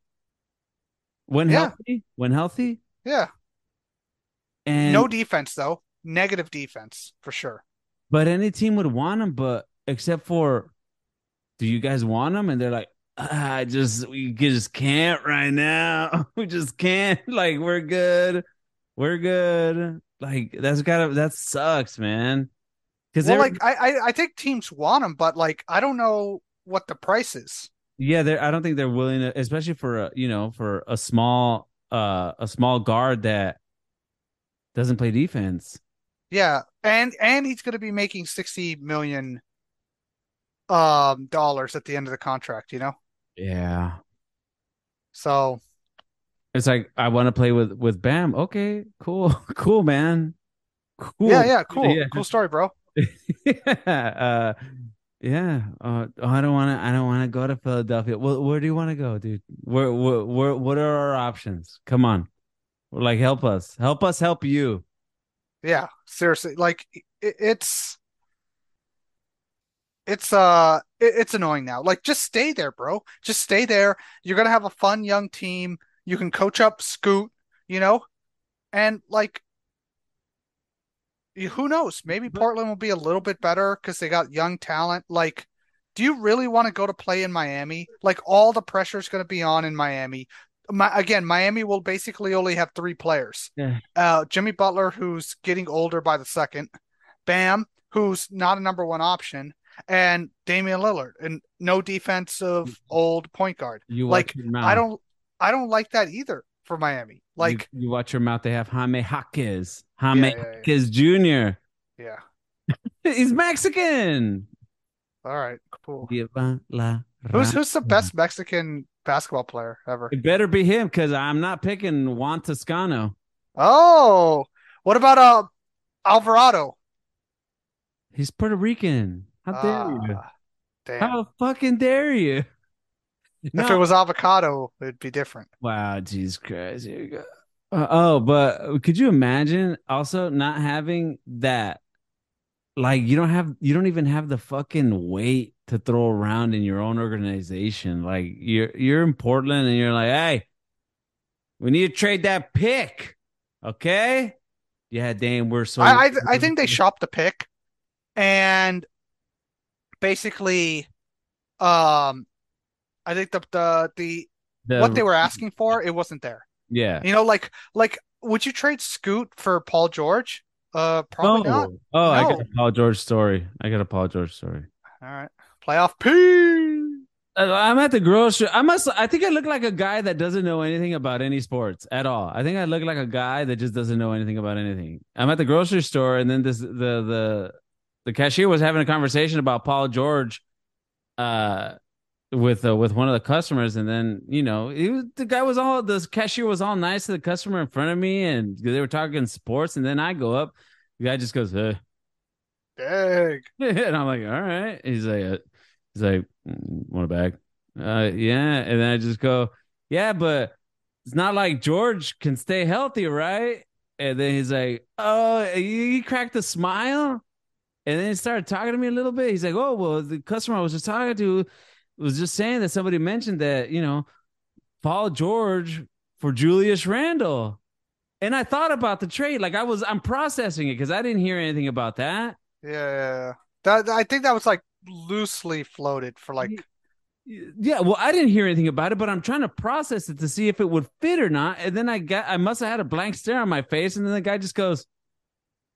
when Yeah. healthy when healthy Yeah. and No defense though. Negative defense for sure. But any team would want him but except for do you guys want him? And they're like "Ah, i just we just can't right now. We just can't. Like we're good. We're good. Like that's gotta that sucks man. Because Well, like I, I I think teams want him, but like I don't know what the price is. Yeah, they're, I don't think they're willing to, especially for a, you know, for a small, uh, a small guard that doesn't play defense. Yeah, and and he's going to be making sixty million um dollars at the end of the contract. You know, Yeah, so it's like I want to play with with Bam. Okay, cool, cool, man. Cool. yeah, yeah, cool, Yeah. cool story, bro. uh, yeah. Uh, I don't want to. I don't want to go to Philadelphia. Well, where do you want to go, dude? Where, where, where, what are our options? Come on, like help us, help us, help you. Yeah, seriously, like it, it's it's uh it, it's annoying now. Like just stay there, bro. Just stay there. You're gonna have a fun young team. You can coach up Scoot, you know, and like who knows? Maybe Portland will be a little bit better because they got young talent. Like, do you really want to go to play in Miami? Like all the pressure is gonna be on in Miami. My, again, Miami will basically only have three players. Yeah. Uh, Jimmy Butler, who's getting older by the second, Bam, who's not a number one option, and Damian Lillard, and no defensive old point guard. You like watch your mouth. I don't, I don't like that either for Miami. Like you, you watch your mouth. They have Jaime Jaquez, Jaime Yeah, yeah, yeah. Jaquez Jr. yeah, He's Mexican. all right, cool. Who's who's the best Mexican basketball player ever? It better be him because I'm not picking Juan Toscano. Oh, what about uh Alvarado? He's Puerto Rican. How dare you? Ah, Damn. How fucking dare you? If it was avocado, it'd be different. Wow, Jesus Christ. Here you go. Uh, oh, but could you imagine also not having that? Like you don't have you don't even have the fucking weight to throw around in your own organization. Like you're you're in Portland and you're like, hey, we need to trade that pick. Okay? Yeah, Dame, we're so I, I I think they shopped the pick, and basically, um, I think the the the The- what they were asking for it wasn't there. Yeah. You know, like like would you trade Scoot for Paul George? Uh, probably not. Oh, oh, I got a Paul George story. I got a Paul George story. All right, playoff P. Uh, I'm at the grocery. I must. I think I look like a guy that doesn't know anything about any sports at all. I think I look like a guy that just doesn't know anything about anything. I'm at the grocery store, and then this the the the cashier was having a conversation about Paul George, uh, with uh, with one of the customers, and then you know he was, the guy was all the cashier was all nice to the customer in front of me, and they were talking sports, and then I go up, the guy just goes, uh, Dang. and I'm like, all right. He's like, uh, he's like, "Mm, want a bag? Uh, yeah. And then I just go, yeah, but it's not like George can stay healthy, right? And then he's like, oh, he cracked a smile. And then he started talking to me a little bit. He's like, oh, well, the customer I was just talking to was just saying that somebody mentioned that, you know, Paul George for Julius Randle. And I thought about the trade. Like I was, I'm processing it because I didn't hear anything about that. Yeah, yeah, yeah. That I think that was like loosely floated for like Yeah, well, I didn't hear anything about it, but I'm trying to process it to see if it would fit or not. And then I got, I must have had a blank stare on my face, and then the guy just goes,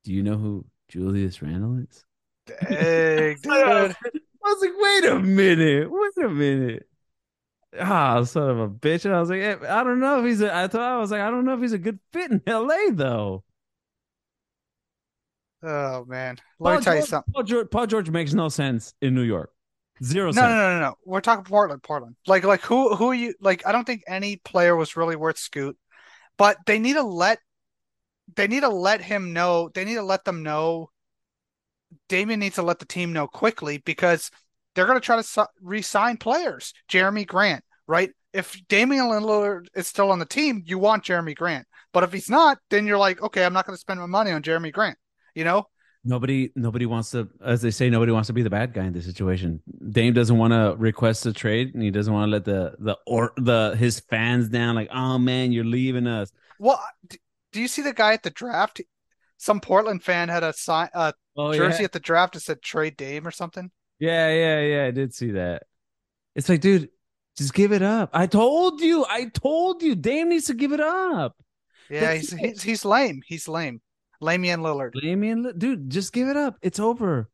"Do you know who Julius Randle is?" dang, dude. I was like, "Wait a minute, wait a minute." Ah, son of a bitch! And I was like, eh, "I don't know if he's a." I thought I was like, "I don't know if he's a good fit in L.A. though." Oh man. Let Paul me tell you something. Paul George, Paul George makes no sense in New York. Zero No, sense. no, no, no, no. We're talking Portland, Portland. Like, like who, who are you? Like, I don't think any player was really worth Scoot, but they need to let, they need to let him know. They need to let them know. Damian needs to let the team know quickly because they're going to try to si- re-sign players. Jerami Grant, right? If Damian Lillard is still on the team, you want Jerami Grant. But if he's not, then you're like, okay, I'm not going to spend my money on Jerami Grant. You know? Nobody, nobody wants to, as they say, nobody wants to be the bad guy in this situation. Dame doesn't want to request a trade, and he doesn't want to let the the or the his fans down. Like, oh man, you're leaving us. Well, do you see the guy at the draft? Some Portland fan had a sign, a Oh jersey yeah, at the draft that said trade Dame or something. yeah, yeah, yeah. I did see that. It's like, dude, just give it up. I told you, I told you, Dame needs to give it up. Yeah, That's he's, it. he's he's lame. He's lame. Lamian Lillard. Damian, dude, just give it up. It's over.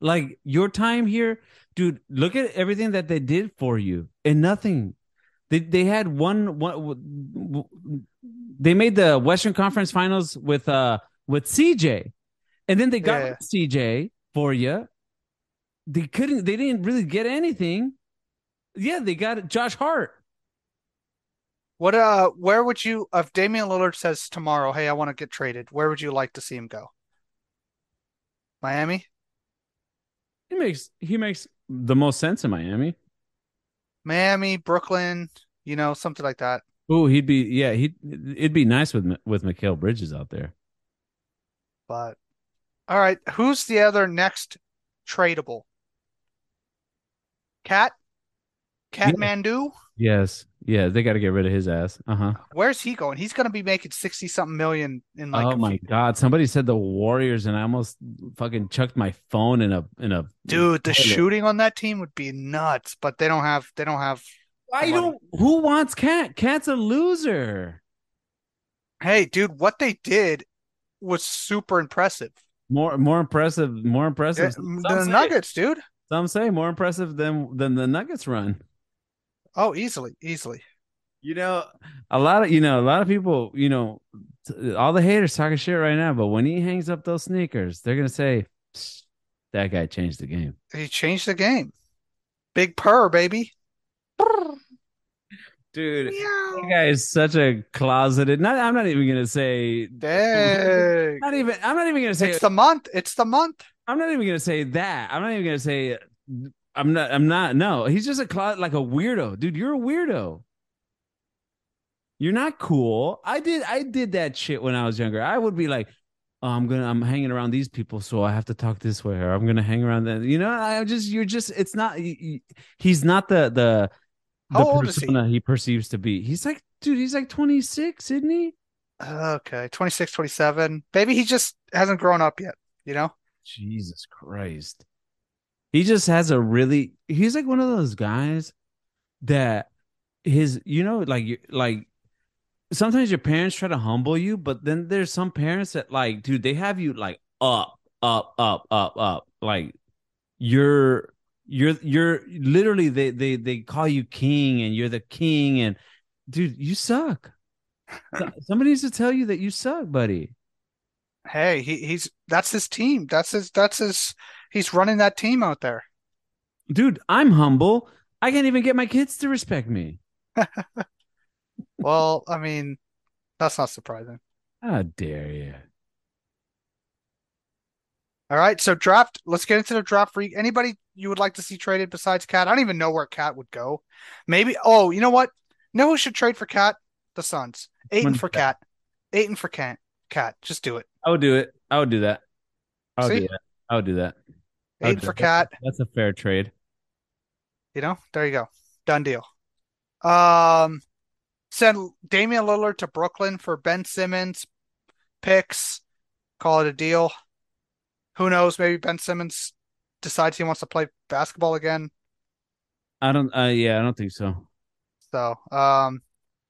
Like your time here, dude. Look at everything that they did for you, and nothing. They they had one one. They made the Western Conference Finals with uh with CJ, and then they got Yeah. CJ for you. They couldn't. They didn't really get anything. Yeah, they got Josh Hart. What uh where would you if Damian Lillard says tomorrow, "Hey, I want to get traded." Where would you like to see him go? Miami? He makes he makes the most sense in Miami. Miami, Brooklyn, you know, something like that. Oh, he'd be yeah. He it'd be nice with with Mikal Bridges out there. But all right, who's the other next tradable? Cat? Cat Yeah. Mandu? Yes. Yeah, they got to get rid of his ass. Uh huh. Where's he going? He's going to be making 60 something million in like oh my god! Somebody said the Warriors, and I almost fucking chucked my phone in a in a. Dude, the shooting on that team would be nuts, but they don't have they don't have I money. don't. Who wants Cat? Cat's a loser. Hey, dude, what they did was super impressive. More, more impressive. More impressive. Some the say- Nuggets, dude. Some say more impressive than than the Nuggets run. Oh, easily, easily. You know, a lot of you know a lot of people. You know, t- all the haters talking shit right now. But when he hangs up those sneakers, they're gonna say that guy changed the game. He changed the game. Big purr, baby. Dude, that Meow. guy is such a closeted. Not, I'm not even gonna say. Dang. Not even. I'm not even gonna say. It's the month. It's the month. I'm not even gonna say that. I'm not even gonna say. I'm not. I'm not. No, he's just a closet like a weirdo, dude. You're a weirdo. You're not cool. I did. I did that shit when I was younger. I would be like, oh, I'm gonna. I'm hanging around these people, so I have to talk this way, or I'm gonna hang around that. You know, I'm just. You're just. It's not. y- He's not the the. The How old is he? persona he perceives to be. He's like, dude. He's like 26, isn't he? Okay, 26, 27. Maybe he just hasn't grown up yet, you know? Jesus Christ. He just has a really he's like one of those guys that his you know like like sometimes your parents try to humble you but then there's some parents that like dude they have you like up up up up up. Like you're you're you're literally they they they call you king and you're the king and dude you suck. Somebody needs to tell you that you suck buddy. Hey, he, he's that's his team. That's his that's his he's running that team out there. dude i'm humble i can't even get my kids to respect me Well, I mean, that's not surprising. How dare you? All right, so draft. Let's get into the draft freak. Anybody you would like to see traded besides Cat? I don't even know where Cat would go. Maybe. Oh, you know what? You know who should trade for Cat? The Suns. Ayton for? Cat. Ayton for Cat. Cat. Just do it. I would do it. I would do that. I would See? do that. I would do that. Ayton do for. Cat. That's a fair trade. You know, there you go. Done deal. Um, send Damian Lillard to Brooklyn for Ben Simmons picks. Call it a deal. Who knows? Maybe Ben Simmons decides he wants to play basketball again. I don't. Uh, yeah, I don't think so. So, um,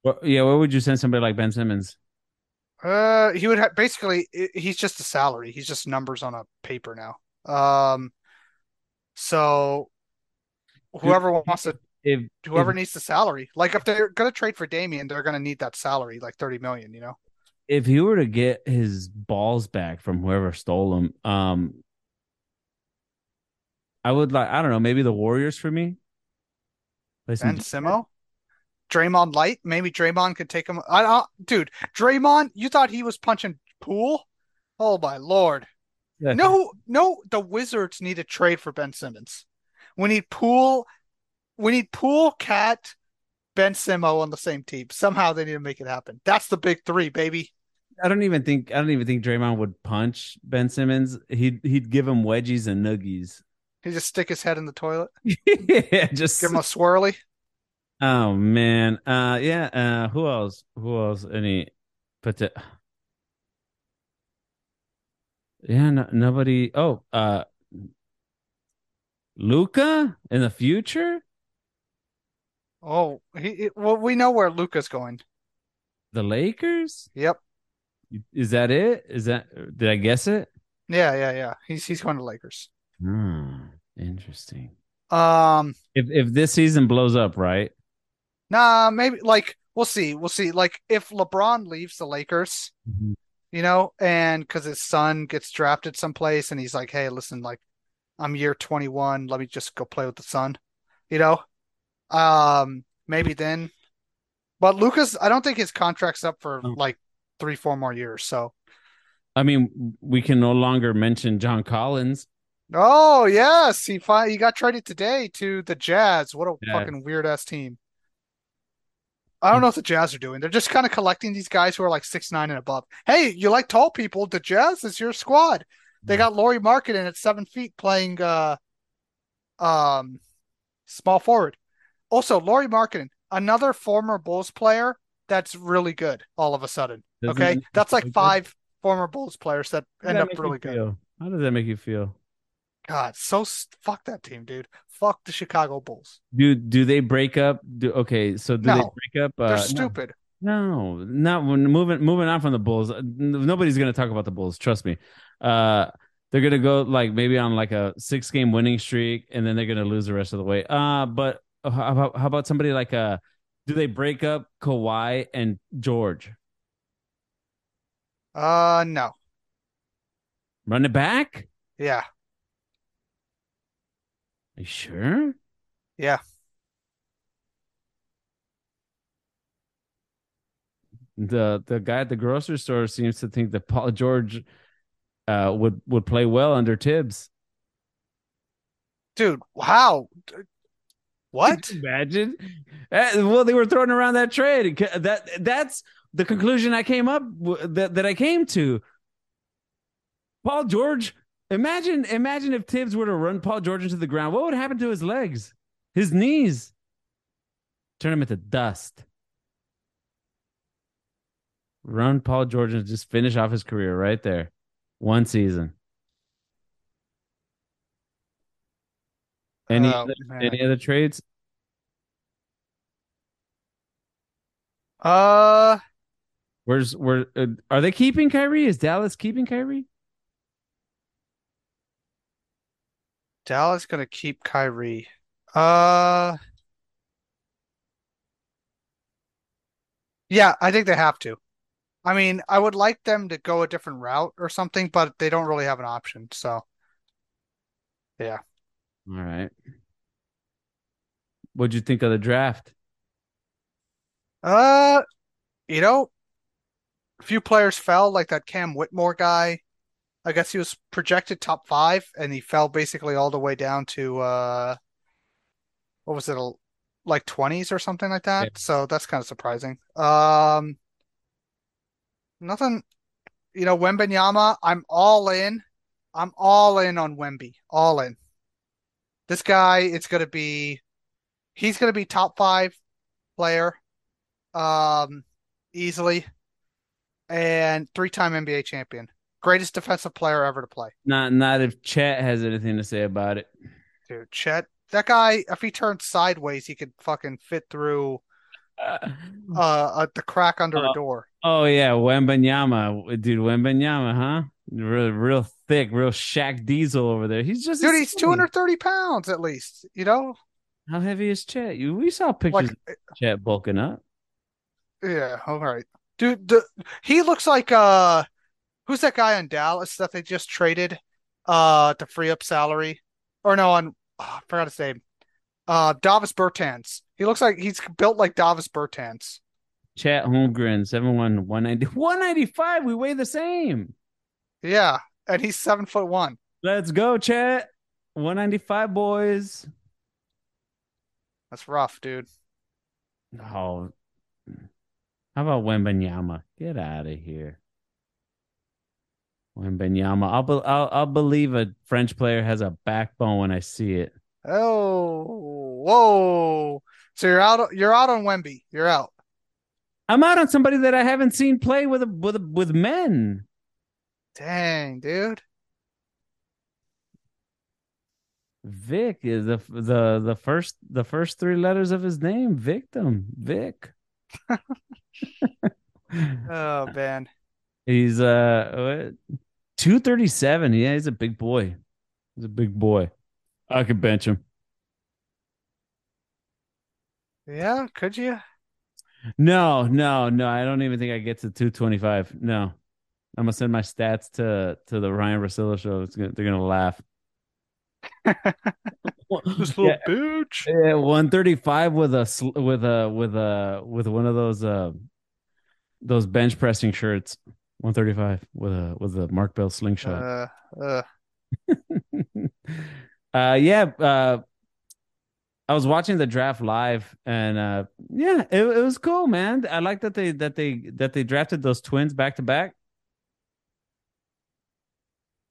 Well, yeah, where would you send somebody like Ben Simmons? uh, he would have basically he's just a salary. He's just numbers on a paper now. Um, so whoever wants to, If whoever if, needs the salary, like if they're gonna trade for Damian, they're gonna need that salary, like 30 million, you know? if he were to get his balls back from whoever stole them, um, I would like. I don't know. Maybe the Warriors for me. Some Ben Simo? Draymond Light? Maybe Draymond could take him. I don't, dude, Draymond, you thought he was punching Poole? Oh my lord. No, no, the Wizards need a trade for Ben Simmons. We need Poole, we need Poole, cat, Ben Simo on the same team. Somehow they need to make it happen. That's the big three, baby. I don't even think. I don't even think Draymond would punch Ben Simmons. He'd he'd give him wedgies and noogies. He just stick his head in the toilet, yeah, just give him a swirly. Oh man. Uh yeah, uh who else? Who else? Any but the Yeah, no, nobody. Oh, uh Luka in the future? Oh, he, he- well, we know where Luka's going. The Lakers? Yep. Is that it? Is that did I guess it? Yeah, yeah, yeah. He's he's going to Lakers. Hmm, interesting. Um, If if this season blows up, right? Nah, maybe like we'll see. We'll see. Like if LeBron leaves the Lakers, you know, and because his son gets drafted someplace and he's like, hey, listen, like I'm year 21, let me just go play with the son, you know? Um, maybe then. But Luka's, I don't think his contract's up for Oh. like three, four more years. So, I mean, we can no longer mention John Collins. oh yes, he fi he got traded today to the Jazz. What a Yeah. fucking weird ass team. I don't know what the Jazz are doing. They're just kind of collecting these guys who are like six nine and above. Hey, you like tall people? The Jazz is your squad. They got Lauri Markkanen at seven feet playing uh um small forward. Also, Lauri Markkanen, another former Bulls player that's really good all of a sudden. Doesn't Okay. that That's like make you feel good? five former Bulls players that end that up really good. feel? How does that make you feel? God, so fuck that team, dude. Fuck the Chicago Bulls. Do do they break up? Do, okay, so do no, they break up? Uh, they're stupid. No, no, not when moving moving on from the Bulls. Nobody's gonna talk about the Bulls. Trust me. Uh, they're gonna go like maybe on like a six game winning streak, and then they're gonna lose the rest of the way. Uh, but how about how about somebody like uh, do they break up Kawhi and George? Uh, no. Run it back. Yeah. Are you sure? Yeah. The the guy at the grocery store seems to think that Paul George uh, would would play well under Thibs. Dude, how? What? Imagine. Uh, well, they were throwing around that trade. That that's the conclusion I came up that that I came to. Paul George. Imagine, imagine if Thibs were to run Paul George into the ground. What would happen to his legs, his knees? Turn him into dust. Run Paul George and just finish off his career right there. One season. Any oh, other, any other trades? Uh, where's where uh, are they keeping Kyrie? Is Dallas keeping Kyrie? Dallas gonna keep Kyrie. Uh, yeah, I think they have to. I mean, I would like them to go a different route or something, but they don't really have an option. So, yeah. All right. What'd you think of the draft? Uh, you know, a few players fell, like that Cam Whitmore guy. I guess he was projected top five, and he fell basically all the way down to uh, what was it, like twenties or something like that. Yeah. So that's kind of surprising. Um, nothing. You know, Wembanyama, I'm all in. I'm all in on Wemby. All in. This guy, it's gonna be. He's gonna be top five player, um, easily, and three-time NBA champion, greatest defensive player ever to play. Not, not if Chet has anything to say about it. Dude, Chet, that guy, if he turned sideways, he could fucking fit through uh, uh, the crack under uh, a door. Oh yeah, Wembanyama, dude, Wembanyama, huh? Real, real thick, real Shaq Diesel over there. He's just dude. He's two hundred thirty pounds at least. You know how heavy is Chet? You we saw pictures like, of Chet bulking up. Yeah, all right, dude. The, he looks like uh, who's that guy on Dallas that they just traded uh to free up salary? Or no, on oh, I forgot his name. Uh, Davis Bertans. He looks like he's built like Davis Bertans. Chet Holmgren, 7'1, 190, 195. We weigh the same. Yeah. And he's seven foot one. Let's go, chat. 195 boys. That's rough, dude. Oh. How about Wembanyama? Get out of here. Wembanyama. I'll, be- I'll I'll believe a French player has a backbone when I see it. Oh, whoa! So you're out. You're out on Wemby. You're out. I'm out on somebody that I haven't seen play with a, with a, with men. Dang, dude. Vic is the the the first the first three letters of his name. Victim. Vic. oh man. He's uh 237. Yeah, he's a big boy. He's a big boy. I could bench him. Yeah, could you? No, no, no. I don't even think I get to 225. No. I'm gonna send my stats to to the Ryen Russillo show. Gonna, they're gonna laugh. this little yeah, bitch. Yeah, 135 with a with a with a with one of those uh those bench pressing shirts. 135 with a with a Mark Bell slingshot. Uh, uh. uh yeah, uh I was watching the draft live, and uh, yeah, it, it was cool, man. I like that they that they that they drafted those twins back to back.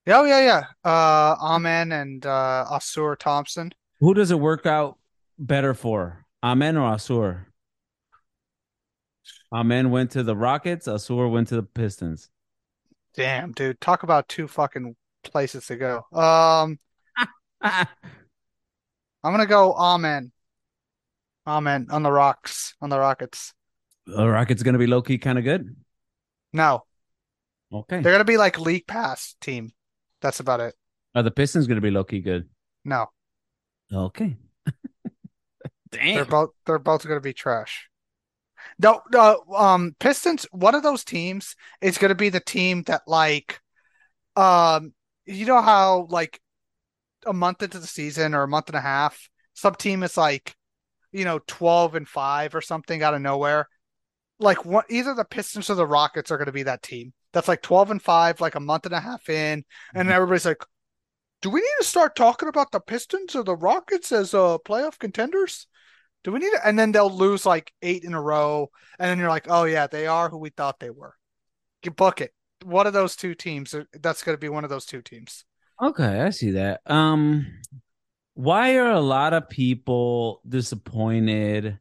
Oh yeah, yeah. Uh, Amen and uh, Ausar Thompson. Who does it work out better for, Amen or Amen went to the Rockets. Ausar went to the Pistons. Damn, dude. Talk about two fucking places to go. Um, I'm gonna go amen. Amen on the rocks, on the Rockets. The Rockets going to be low key kind of good. No, Okay. they're gonna be like league pass team. That's about it. Are the Pistons going to be low key good? No, Okay. Damn. they're both they're both gonna be trash. No, no, um, Pistons. One of those teams is gonna be the team that like, um, you know how like a month into the season or a month and a half, some team is like, you know, 12 and 5 or something out of nowhere. Like what either the Pistons or the Rockets are going to be that team. That's like 12 and 5 like a month and a half in and everybody's like, "Do we need to start talking about the Pistons or the Rockets as uh playoff contenders?" Do we need to? And then they'll lose like 8 in a row and then you're like, "Oh yeah, they are who we thought they were." You book it. One of those two teams, uh, that's going to be one of those two teams. Okay, I see that. Um, why are a lot of people disappointed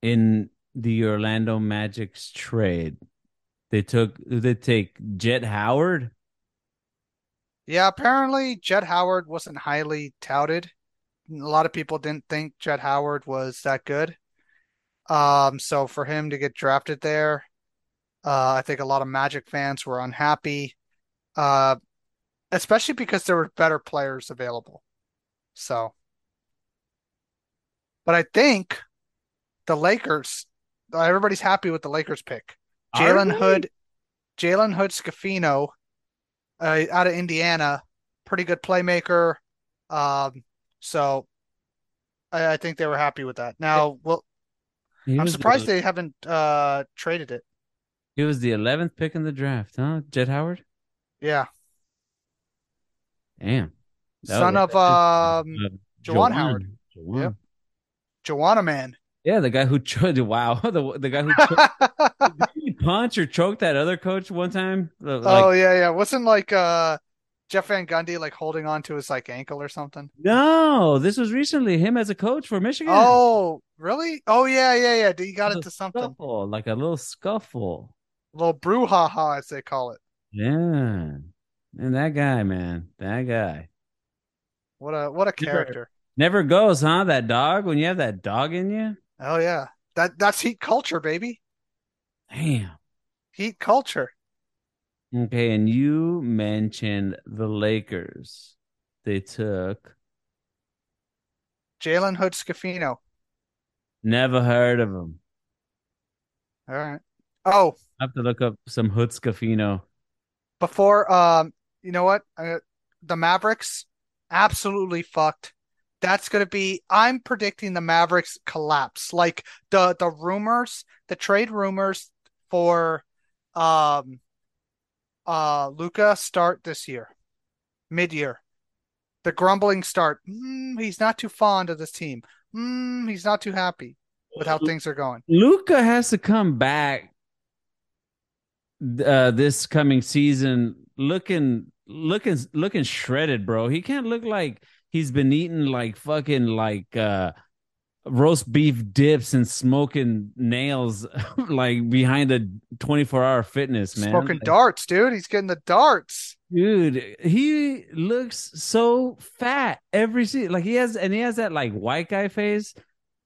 in the Orlando Magic's trade? They took Did they take Jett Howard. Yeah, apparently Jett Howard wasn't highly touted. A lot of people didn't think Jett Howard was that good. Um, so for him to get drafted there, uh, I think a lot of Magic fans were unhappy, uh, especially because there were better players available. So, but I think the Lakers, everybody's happy with the Lakers pick. Jalen? Hood, Jalen Hood Schifino, uh, out of Indiana, pretty good playmaker. Um, so I, I think they were happy with that. Now, well, He I'm surprised the, they haven't uh traded it. he was the eleventh pick in the draft, huh? Jett Howard. Yeah, Damn. That son of um Uh, Juwan Howard. Juwan. Yep. Joanna man. Yeah, the guy who choked. Wow, the the guy who choked, he punch or choke that other coach one time. Like, oh yeah, yeah. Wasn't like uh Jeff Van Gundy like holding on to his like ankle or something? no, this was recently him as a coach for Michigan. Oh, really? Oh yeah, yeah, yeah. He got into something. scuffle, like a little scuffle. A little brouhaha, as they call it. Yeah, and that guy, man, that guy What a what a Never- character. never goes, huh? That dog. When you have that dog in you, Oh yeah. That that's heat culture, baby. damn. Heat culture. Okay, and you mentioned the Lakers. They took. Jalen Hood Schifino. Never heard of him. All right. Oh, I have to look up some Hood Schifino. before um, you know what? Uh, the Mavericks absolutely fucked. That's gonna be. I'm predicting the Mavericks collapse. Like the the rumors, the trade rumors for um uh Luka start this year, mid year. The grumbling start. Mm, he's not too fond of this team. Mm, he's not too happy with how things are going. Luka has to come back uh this coming season looking looking looking shredded, bro. He can't look like he's been eating like fucking like uh roast beef dips and smoking nails like behind a 24 hour fitness, man. Smoking Like, darts, dude. He's getting the darts. Dude, he looks so fat every season. Like he has, and he has that like white guy face.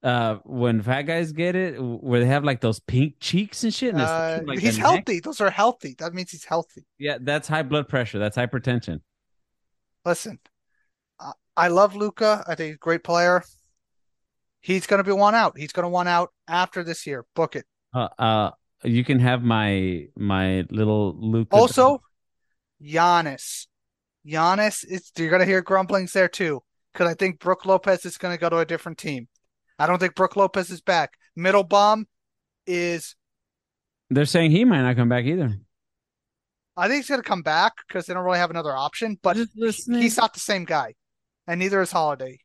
Uh, when fat guys get it, where they have like those pink cheeks and shit. And Uh, like he's the neck. healthy. Those are healthy. That means he's healthy. Yeah, that's high blood pressure. That's hypertension. Listen, I, I love Luka. I think he's a great player. He's going to be one out. He's going to one out after this year. Book it. Uh, uh, you can have my my little Luka. Also, Giannis. Giannis, it's you're going to hear grumblings there too, because I think Brook Lopez is going to go to a different team. I don't think Brook Lopez is back. Middle bomb is. they're saying he might not come back either. I think he's going to come back because they don't really have another option. But Just he- listening. he's not the same guy, and neither is Holiday.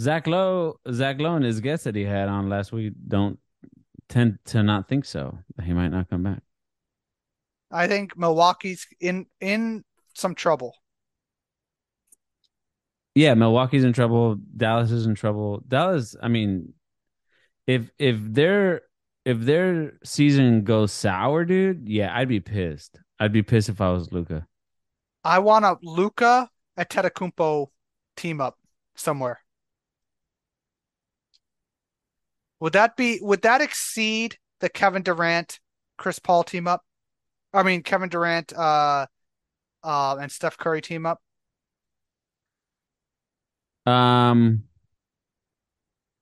Zach Lowe, Zach Lowe, and his guests that he had on last week don't tend to not think so. He might not come back. I think Milwaukee's in in some trouble. Yeah, Milwaukee's in trouble. Dallas is in trouble. Dallas, I mean, if if their if their season goes sour, dude, yeah, I'd be pissed. I'd be pissed if I was Luka. I want a Luka at Antetokounmpo team up somewhere. Would that be would that exceed the Kevin Durant Chris Paul team up? I mean Kevin Durant uh uh and Steph Curry team up? Um,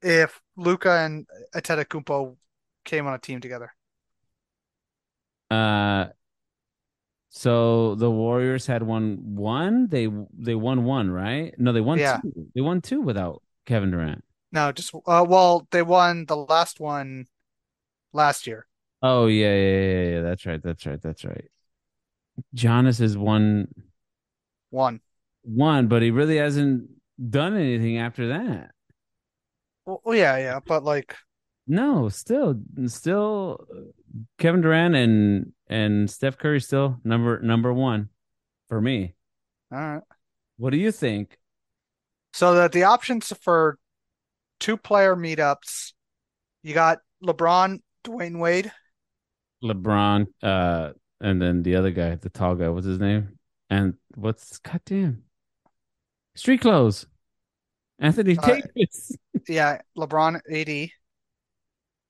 If Luka and Antetokounmpo came on a team together. uh, so the Warriors had won one. They they won one, right? No, they won Yeah. two. They won two without Kevin Durant. No, just uh well, they won the last one last year. Oh yeah, yeah, yeah, yeah. That's right. That's right. That's right. Giannis has won One. one, but he really hasn't done anything after that. Well, well, yeah, yeah, but like No, still, still, Kevin Durant and and Steph Curry still number number one for me. all right. What do you think? So that the options for two player meetups, you got LeBron, Dwyane Wade. LeBron, uh, and then the other guy, the tall guy, what's his name? And what's goddamn street clothes? Anthony Uh, Davis. Yeah, LeBron, AD.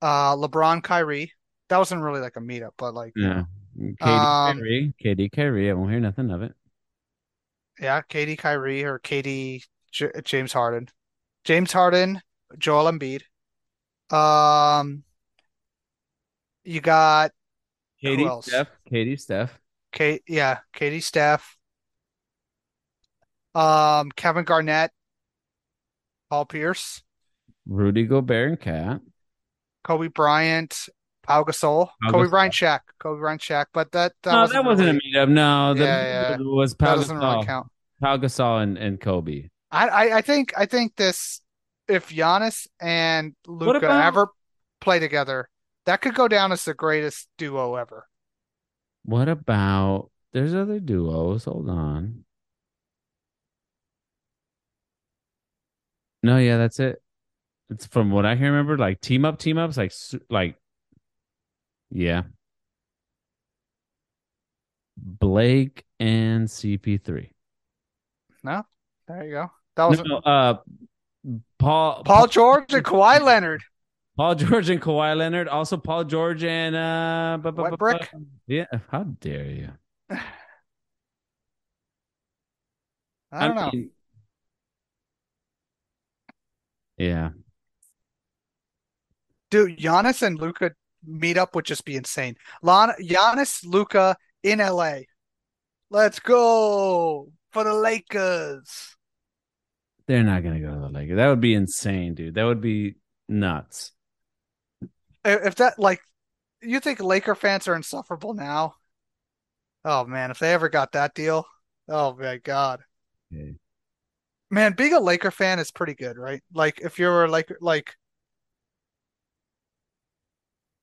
Uh, LeBron, Kyrie. That wasn't really like a meetup, but like Yeah, KD Um, Kyrie, KD Kyrie. I won't hear nothing of it. yeah, KD, Kyrie, or KD, J James Harden, James Harden, Joel Embiid. Um, you got else? Steph, KD Steph, Kate, yeah, Katie, Steph, um, Kevin Garnett, Paul Pierce, Rudy Gobert, and Cat. Kobe Bryant, Pau Gasol, Pau Kobe Gasol. Bryant, Shaq, Kobe Bryant, Shaq. But that that No, wasn't that wasn't really, a meetup. No, the Yeah, yeah. was that Pau doesn't really count. Pau Gasol, and, and Kobe. I, I I think I think this if Giannis and Luka about- ever play together, that could go down as the greatest duo ever. What about? There's other duos. Hold on. No, yeah, that's it. It's from what I can remember, like team up, team ups, like like, yeah. Blake and CP3. No, there you go. That was No, uh, Paul, Paul George and Kawhi Leonard. Paul George and Kawhi Leonard. Also, Paul George and uh, bu- bu- bu- Yeah, how dare you? I don't know. mean, yeah, Dude, Giannis and Luka meet up would just be insane. Lon Giannis, Luka in LA. Let's go for the Lakers. They're not gonna go to the Lakers. That would be insane, dude. That would be nuts. If that like you think Laker fans are insufferable now? Oh man, if they ever got that deal, oh my God. Man, being a Laker fan is pretty good, right? Like if you're like like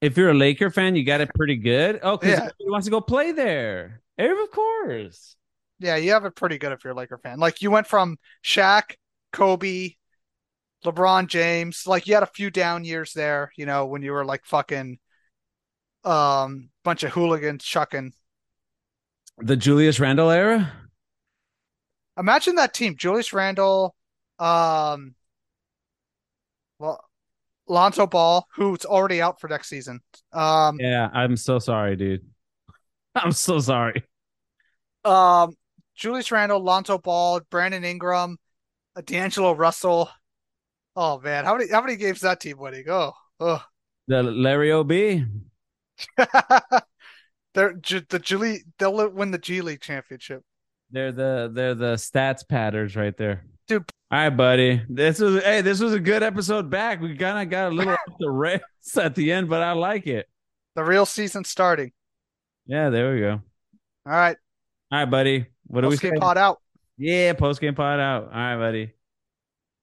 If you're a Laker fan, you got it pretty good. Oh, because Yeah. he wants to go play there. Of course. yeah, you have it pretty good if you're a Laker fan. Like you went from Shaq, Kobe, LeBron James, like you had a few down years there, you know, when you were like fucking um bunch of hooligans chucking. The Julius Randle era. Imagine that team, Julius Randle, um well Lonzo Ball, who's already out for next season. Um Yeah, I'm so sorry, dude. I'm so sorry. um Julius Randle, Lonzo Ball, Brandon Ingram, uh, D'Angelo Russell. Oh man, how many how many games that team winning? Oh, oh. The Larry OB. They're Ju- the G League, they'll win the G League championship. They're the they're the stats patters right there. Dude. All right, buddy. This was hey, this was a good episode back. We kind of got a little off the rails at the end, but I like it. The real season starting. Yeah, there we go. All right, All right, buddy. What do we let's say? get pod out. Yeah, post game pod out. All right, buddy.